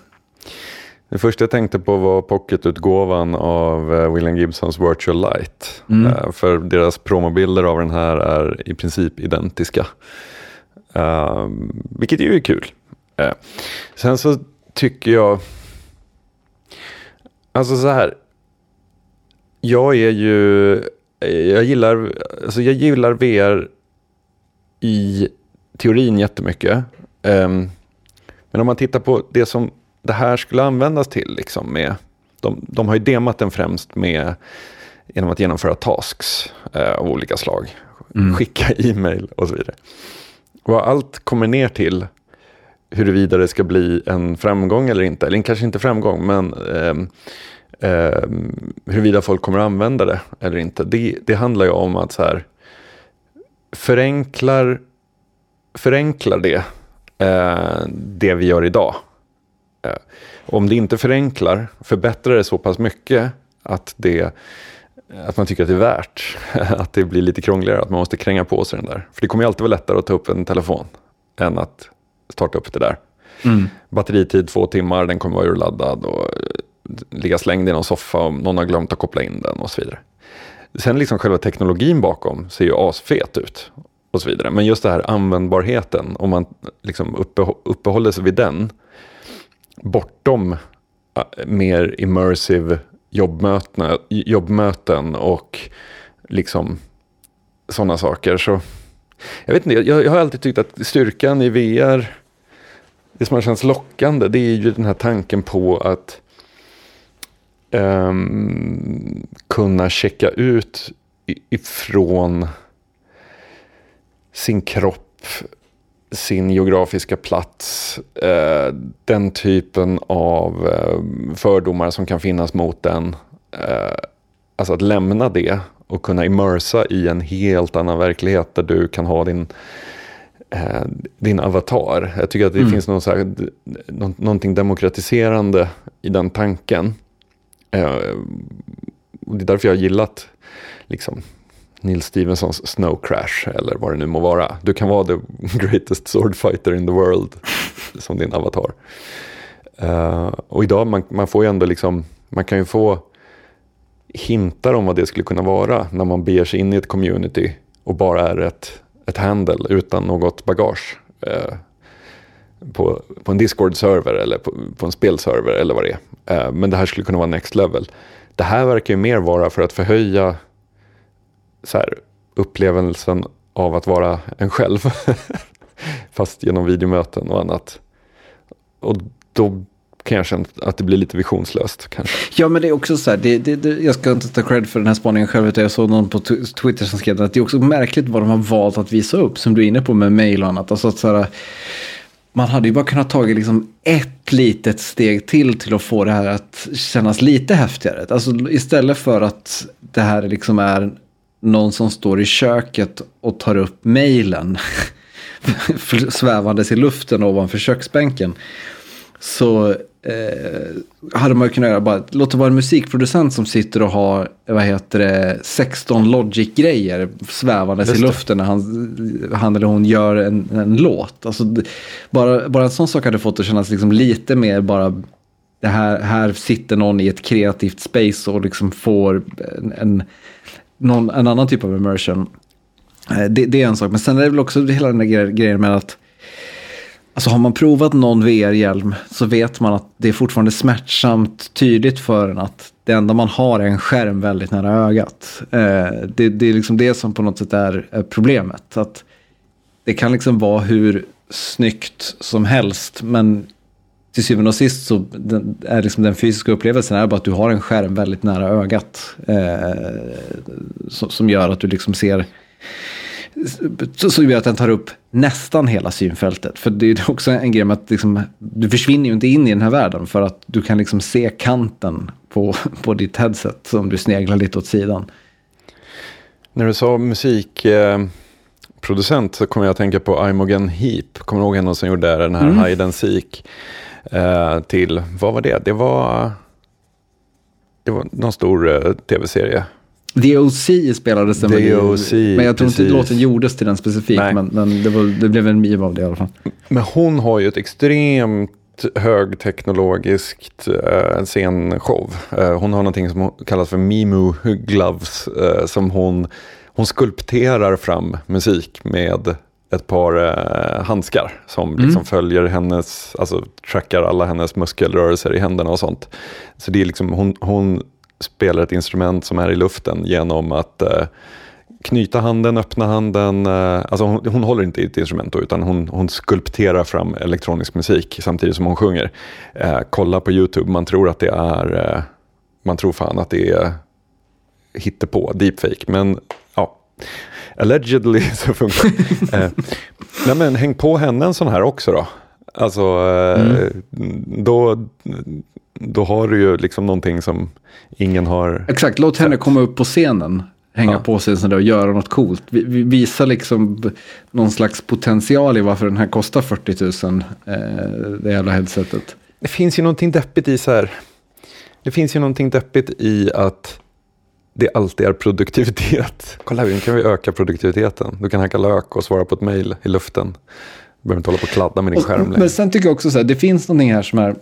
Det första jag tänkte på var pocketutgåvan av eh, William Gibsons Virtual Light. Mm. Eh, för deras promobilder av den här är i princip identiska. Uh, vilket ju är kul. Uh, sen så tycker jag, alltså så här, jag är ju, jag gillar, alltså jag gillar VR i teorin jättemycket. Um, men om man tittar på det som det här skulle användas till, liksom med, de, de har ju demat den främst med genom att genomföra tasks eh, av olika slag. Mm. Skicka e-mail och så vidare. Och allt kommer ner till huruvida det ska bli en framgång eller inte. Eller kanske inte framgång, men eh, eh, huruvida folk kommer använda det eller inte. Det, det handlar ju om att så här, förenklar, förenklar det eh, det vi gör idag. Eh, om det inte förenklar, förbättrar det så pass mycket att, det, att man tycker att det är värt att det blir lite krångligare, att man måste kränga på sig den där. För det kommer ju alltid vara lättare att ta upp en telefon än att starta upp det där. Mm. Batteritid två timmar, den kommer vara urladdad och ligga slängd i någon soffa om någon har glömt att koppla in den och så vidare. Sen liksom själva teknologin bakom ser ju asfet ut och så vidare. Men just det här användbarheten, om man liksom uppehå uppehåller sig vid den, bortom äh, mer immersive jobbmöten, jobbmöten och liksom sådana saker. Så jag vet inte, jag, jag har alltid tyckt att styrkan i VR, det som har känts lockande, det är ju den här tanken på att um, kunna checka ut ifrån sin kropp, sin geografiska plats, eh, den typen av eh, fördomar som kan finnas mot den. Eh, alltså att lämna det och kunna immersa i en helt annan verklighet där du kan ha din, eh, din avatar. Jag tycker att det mm. finns någon så här, nå någonting demokratiserande i den tanken. Eh, och det är därför jag har gillat liksom, Neil Stevensons Snow Crash eller vad det nu må vara. Du kan vara the greatest sword fighter in the world som din avatar. Uh, och idag man, man får ju ändå liksom, man kan ju få hintar om vad det skulle kunna vara när man beger sig in i ett community och bara är ett, ett handle utan något bagage. Eh, på, på en Discord-server eller på, på, en spelserver eller vad det är. Eh, men det här skulle kunna vara next level. Det här verkar ju mer vara för att förhöja så här, upplevelsen av att vara en själv. Fast genom videomöten och annat. Och då kan jag känna att det blir lite visionslöst kanske.
Ja, men det är också så här, det, det, det, jag ska inte ta cred för den här spaningen själv, utan jag såg någon på Twitter som skrev att det är också märkligt vad de har valt att visa upp, som du är inne på med mail och annat. Alltså att så här, man hade ju bara kunnat ta liksom ett litet steg till till att få det här att kännas lite häftigare. Alltså istället för att det här liksom är någon som står i köket och tar upp mejlen svävandes i luften ovanför köksbänken. Så eh, hade man ju kunnat göra bara, låt det vara en musikproducent som sitter och har, vad heter det, 16 Logic-grejer svävandes i luften när han, han eller hon gör en, en låt. Alltså, bara, bara en sån sak hade fått det kännas liksom lite mer bara, det här, här sitter någon i ett kreativt space och liksom får en, en någon, en annan typ av immersion. Eh, det, det, är en sak, men sen är det väl också hela den där grejen med att Alltså har man provat någon VR-hjälm så vet man att det är fortfarande smärtsamt tydligt för en att det enda man har är en skärm väldigt nära ögat. Eh, det, det, är liksom det som på något sätt är problemet. Att det kan liksom vara hur snyggt som helst men till syvende och sist så är liksom den fysiska upplevelsen är bara att du har en skärm väldigt nära ögat. Eh, som, som, gör att du liksom ser så gör att den tar upp nästan hela synfältet. För det är också en grej med att liksom, du försvinner ju inte in i den här världen för att du kan liksom se kanten på, på ditt headset som du sneglar lite åt sidan.
När du sa musikproducent eh, så kommer jag att tänka på Imogen Heap. Kommer du ihåg henne som gjorde den här mm. Hide and Seek? Eh, till, vad var det? Det var, det var någon stor eh, tv-serie.
The OC spelades den
The OC,
Men jag tror precis. inte låten gjordes till den specifikt. Men, men det, var, det, blev en meme av det i alla fall.
Men hon har ju ett extremt högteknologiskt eh, scenshow. Eh, hon har någonting som kallas för Mimu Gloves. Eh, som hon, hon skulpterar fram musik med ett par eh, handskar som liksom följer hennes, alltså trackar alla hennes muskelrörelser i händerna och sånt. Så det är liksom, hon, hon spelar ett instrument som är i luften genom att eh, knyta handen, öppna handen. Eh, alltså hon, hon håller inte i ett instrument då, utan hon, hon skulpterar fram elektronisk musik samtidigt som hon sjunger. Eh, kolla på YouTube, man tror att det är, eh, man tror fan att det är hittepå, deepfake. Men ja, allegedly så funkar det. eh, nej men häng på henne en sån här också då. Alltså, eh, då, då har du ju liksom någonting som ingen har...
Exakt, låt henne komma upp på scenen. Hänga
Ja.
på sig en sån där och göra något coolt. Vi, vi visa liksom någon slags potential i varför den här kostar 40 000. Eh, det jävla headsetet.
Det finns ju någonting deppigt i så här. Det finns ju någonting deppigt i att det alltid är produktivitet. Kolla här, nu kan vi öka produktiviteten. Du kan hacka lök och svara på ett mejl i luften. Du behöver inte hålla på och kladda med din skärm längre.
men sen tycker jag också så här, det finns någonting här som är...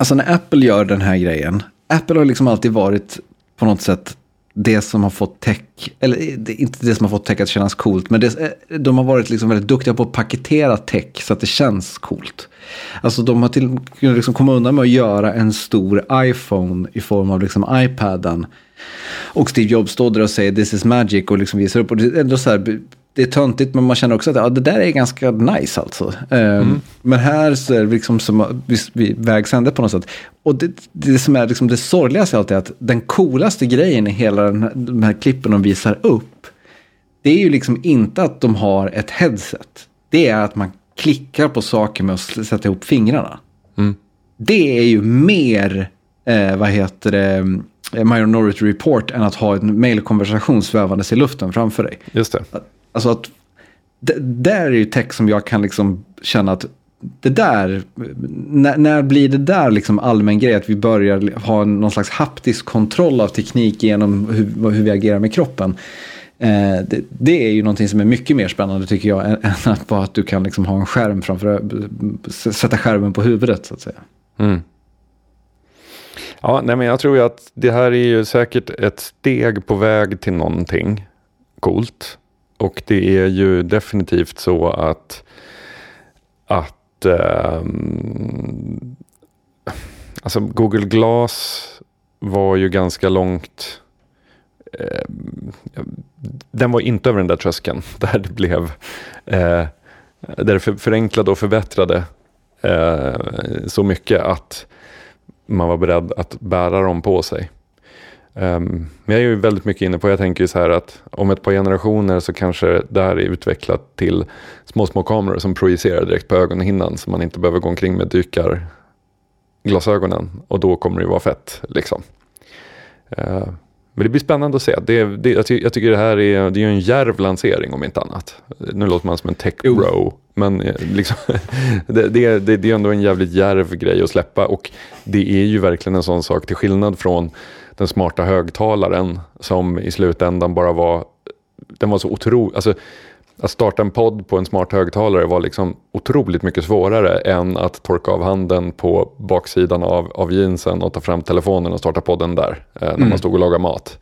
Alltså när Apple gör den här grejen. Apple har liksom alltid varit på något sätt det som har fått tech, eller det inte det som har fått tech att kännas coolt, men det, eh, de har varit liksom väldigt duktiga på att paketera tech så att det känns coolt. Alltså de har till kunnat liksom komma undan med att göra en stor iPhone i form av liksom iPaden. Och Steve Jobs står där och säger this is magic och liksom visar upp. Och det är ändå så här, det är töntigt men man känner också att ja, det där är ganska nice alltså. Ehm, Men här så är det liksom som vid, vid vägs ände på något sätt. Och det, det som är liksom det sorgligaste allt är att den coolaste grejen i hela den här, de här klippen de visar upp. Det är ju liksom inte att de har ett headset. Det är att man klickar på saker med att sätta ihop fingrarna. Det är ju mer, eh, vad heter det, eh, Minority Report än att ha en mailkonversation svävandes i luften framför dig.
Just det.
Alltså att där är ju tech som jag kan liksom känna att det där, när, när blir det där liksom allmän grej att vi börjar ha någon slags haptisk kontroll av teknik genom hur, hur vi agerar med kroppen. Eh, det, det är ju någonting som är mycket mer spännande tycker jag än, än att bara att du kan liksom ha en skärm framför, sätta skärmen på huvudet så att säga.
Mm. Ja, nej, men jag tror ju att det här är ju säkert ett steg på väg till någonting coolt. Och det är ju definitivt så att, att eh, alltså Google Glass var ju ganska långt eh, den var inte över den där tröskeln där det blev eh, där det förenklade och förbättrade eh, så mycket att man var beredd att bära dem på sig. Um, men jag är ju väldigt mycket inne på, jag tänker ju så här att om ett par generationer så kanske det här är utvecklat till små, små kameror som projicerar direkt på ögonhinnan så man inte behöver gå omkring med dykarglasögonen och då kommer det ju vara fett liksom. Uh, men det blir spännande att se. Det, det, jag, ty, jag tycker det här är, det är en järv lansering om inte annat. Nu låter man som en tech bro. Men eh, liksom, det, det, det, det är ändå en jävligt järv grej att släppa. Och det är ju verkligen en sån sak till skillnad från den smarta högtalaren som i slutändan bara var, den var så otroligt, alltså att starta en podd på en smart högtalare var liksom otroligt mycket svårare än att torka av handen på baksidan av, av jeansen och ta fram telefonen och starta podden där eh, när man stod och lagade mat.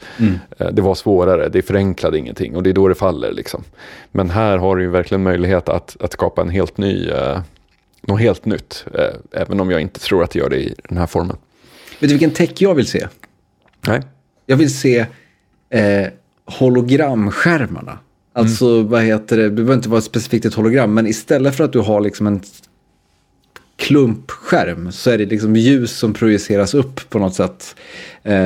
Eh, det var svårare, det förenklade ingenting och det är då det faller. Liksom. Men här har du ju verkligen möjlighet att, att skapa en helt ny, eh, något helt nytt. Eh, även om jag inte tror att det gör det i den här formen.
Vet du vilken tech jag vill se?
Nej.
Jag vill se eh, hologramskärmarna. Alltså vad heter det, det behöver inte vara specifikt ett hologram, men istället för att du har liksom en klumpskärm så är det liksom ljus som projiceras upp på något sätt. Eh,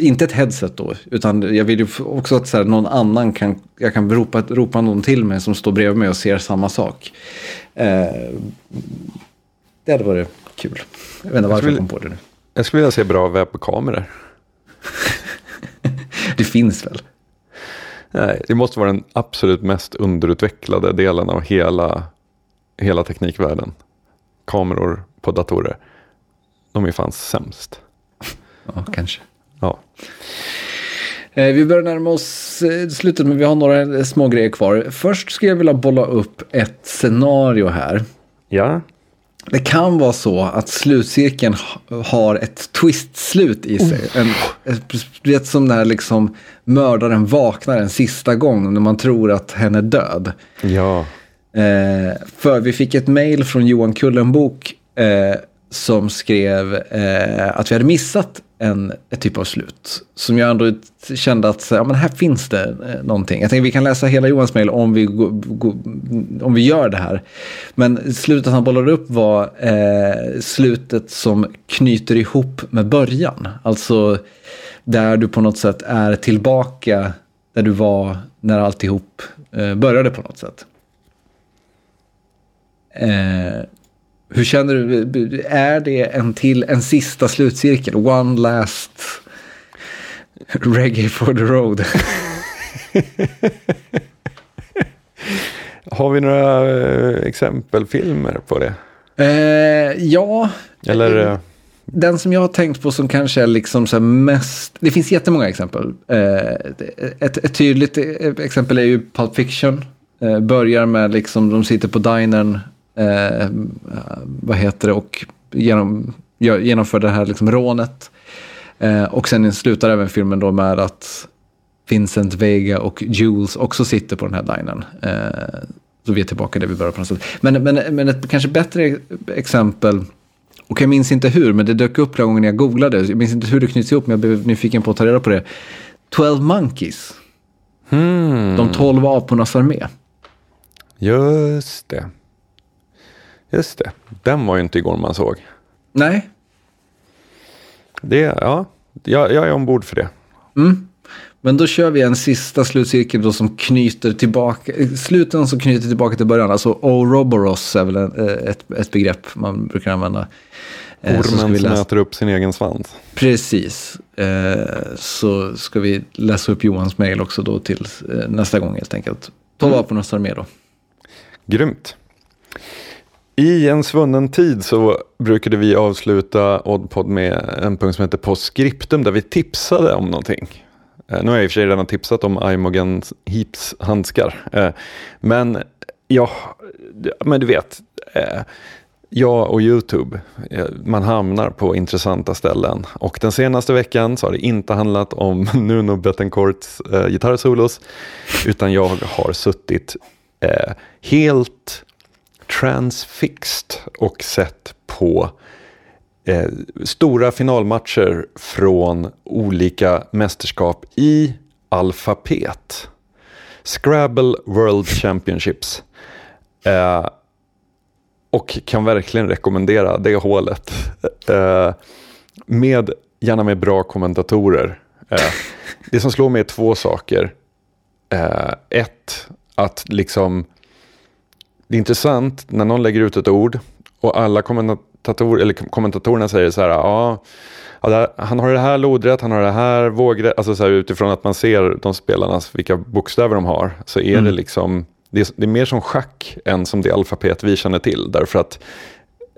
inte ett headset då, utan jag vill ju också att så här, någon annan kan, jag kan ropa, ropa någon till mig som står bredvid mig och ser samma sak. Eh, det hade varit kul. Jag vet inte varför jag kom på det nu.
Jag skulle vilja se bra webbkameror.
Det finns väl?
Nej, det måste vara den absolut mest underutvecklade delen av hela, hela teknikvärlden. Kameror på datorer. De är fan sämst.
Ja, kanske.
Ja.
Eh, vi börjar närma oss eh, slutet, men vi har några eh, små grejer kvar. Först skulle jag vilja bolla upp ett scenario här.
Ja.
Det kan vara så att slutcirkeln ha- har ett twist-slut i sig. En, ett, du vet som när liksom mördaren vaknar en sista gång när man tror att hen är död.
Ja.
Eh, för vi fick ett mail från Johan Kullenbok eh, som skrev eh, att vi hade missat en ett typ av slut. Som jag ändå kände att ja, men här finns det eh, någonting. Jag tänkte vi kan läsa hela Johans mejl om vi, om vi gör det här. Men slutet han bollade upp var eh, slutet som knyter ihop med början. Alltså där du på något sätt är tillbaka där du var när alltihop eh, började på något sätt. Eh, hur känner du? Är det en till, en sista slutcirkel? One last reggae for the road.
Har vi några eh, exempelfilmer på det?
eh, ja,
Eller? eh,
den som jag har tänkt på som kanske är liksom så mest... Det finns jättemånga exempel. Eh, ett, ett tydligt exempel är ju Pulp Fiction. Eh, börjar med liksom de sitter på dinern, eh, vad heter det, och genom, genomför det här liksom rånet. Eh, och sen slutar även filmen då med att Vincent Vega och Jules också sitter på den här dinern. Eh, så vi är tillbaka där vi började på något sätt. Men, men, men ett kanske bättre exempel, och jag minns inte hur, men det dök upp flera gånger när jag googlade. Jag minns inte hur det knyts ihop, men jag blev nyfiken på att ta reda på det. 12 Monkeys,
hmm,
de 12 apornas armé.
just det. Just det. Den var ju inte igår man såg.
Nej,
Det, ja, jag, jag är ombord för det.
mm. men då kör vi en sista slutcirkel då som knyter tillbaka, sluten som knyter tillbaka till början. Alltså Ouroboros är väl en, eh, ett, ett begrepp man brukar använda. Eh,
Ormen som
läsa-
äter upp sin egen svans.
Precis. Eh, så ska vi läsa upp Johans mejl också då till nästa gång helt enkelt. 12
Mm.
apornas armé då.
Grymt. I en svunnen tid så brukade vi avsluta Oddpod med en punkt som heter Postscriptum där vi tipsade om någonting. Eh, nu har jag i och för sig redan tipsat om Imogen Heaps handskar. Eh, men ja, men du vet, eh, jag och YouTube, man hamnar på intressanta ställen. Och den senaste veckan så har det inte handlat om Nuno Betancourts gitarrsolos, utan jag har suttit helt transfixed och sett på eh, stora finalmatcher från olika mästerskap i alfabet. Scrabble World Championships. Eh, och kan verkligen rekommendera det hålet. Eh, med, gärna med bra kommentatorer. Eh, det som slår mig är två saker. Eh, ett, att liksom det är intressant när någon lägger ut ett ord och alla kommentator, eller kommentatorerna säger så här, ja, han har det här lodrätt, han har det här vågrätt, alltså så här, utifrån att man ser de spelarnas, vilka bokstäver de har, så är det liksom, det är, det är mer som schack än som det alfabet vi känner till, därför att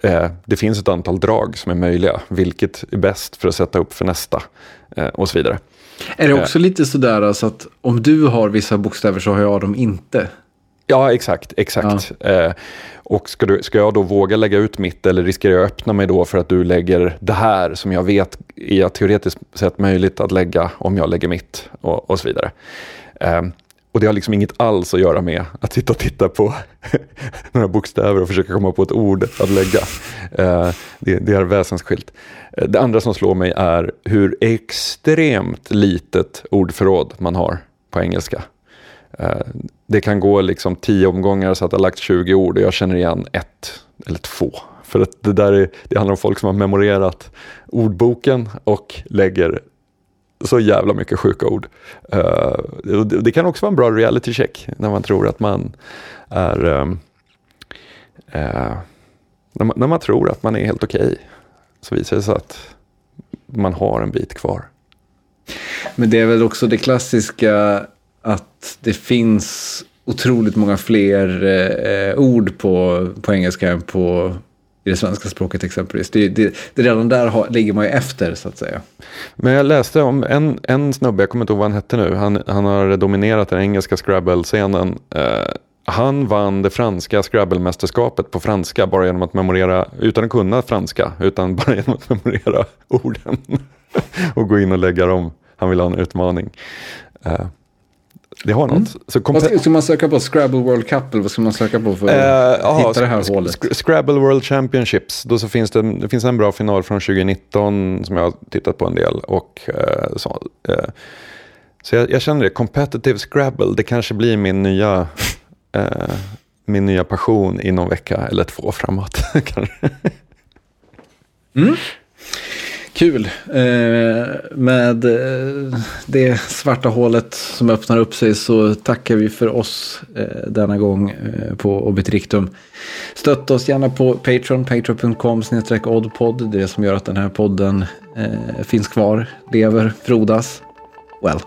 eh, det finns ett antal drag som är möjliga, vilket är bäst för att sätta upp för nästa eh, och så vidare.
Är det också lite sådär alltså att om du har vissa bokstäver så har jag dem inte?
Ja, exakt. exakt. Eh, och ska, du, ska jag då våga lägga ut mitt eller riskerar jag öppna mig då för att du lägger det här som jag vet är teoretiskt sett möjligt att lägga om jag lägger mitt och, och så vidare. Eh, och det har liksom inget alls att göra med att sitta och titta på några bokstäver och försöka komma på ett ord att lägga. Eh, det, det är väsensskilt. Eh, Det andra som slår mig är hur extremt litet ordförråd man har på engelska. Eh, det kan gå liksom tio omgångar så att jag har lagt 20 ord och jag känner igen ett eller två. För att det där är, det handlar om folk som har memorerat ordboken och lägger så jävla mycket sjuka ord. Eh, det, det kan också vara en bra reality check när man tror att man är ehm, eh, när, man, när man tror att man är helt okej. så visar det sig att man har en bit kvar.
Men det är väl också det klassiska att det finns otroligt många fler eh, eh, ord på, på engelska än på i det svenska språket exempelvis. Det, det, det redan där har, ligger man ju efter så att säga.
Men jag läste om en, en snubbe, jag kommer inte ihåg vad han hette nu, han, han har dominerat den engelska Scrabble-scenen eh, han vann det franska Scrabble-mästerskapet på franska bara genom att memorera, utan att kunna franska, utan bara genom att memorera orden. och gå in och lägga dem. Han vill ha en utmaning. Eh, det har något. Mm.
Så vad ska, ska, man söka på? Scrabble World Cup eller vad ska man söka på för att uh, hitta aha, det här hålet?
Scrabble World Championships. Då så finns det, det finns en bra final från 2019 som jag har tittat på en del. Och, uh, så, uh, så jag, jag, känner det, competitive Scrabble, det kanske blir min nya, min nya passion i någon vecka eller två framåt.
mm. Kul. Eh, med eh, det svarta hålet som öppnar upp sig så tackar vi för oss eh, denna gång på Obitrictum. Stötta oss gärna på Patreon, patreon.com oddpod. Det är det som gör att den här podden finns kvar, lever, frodas. Well.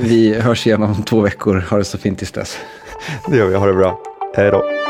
Vi hörs igen om två veckor. Ha det så fint tills dess.
Det gör vi. Ha det bra. Hej då.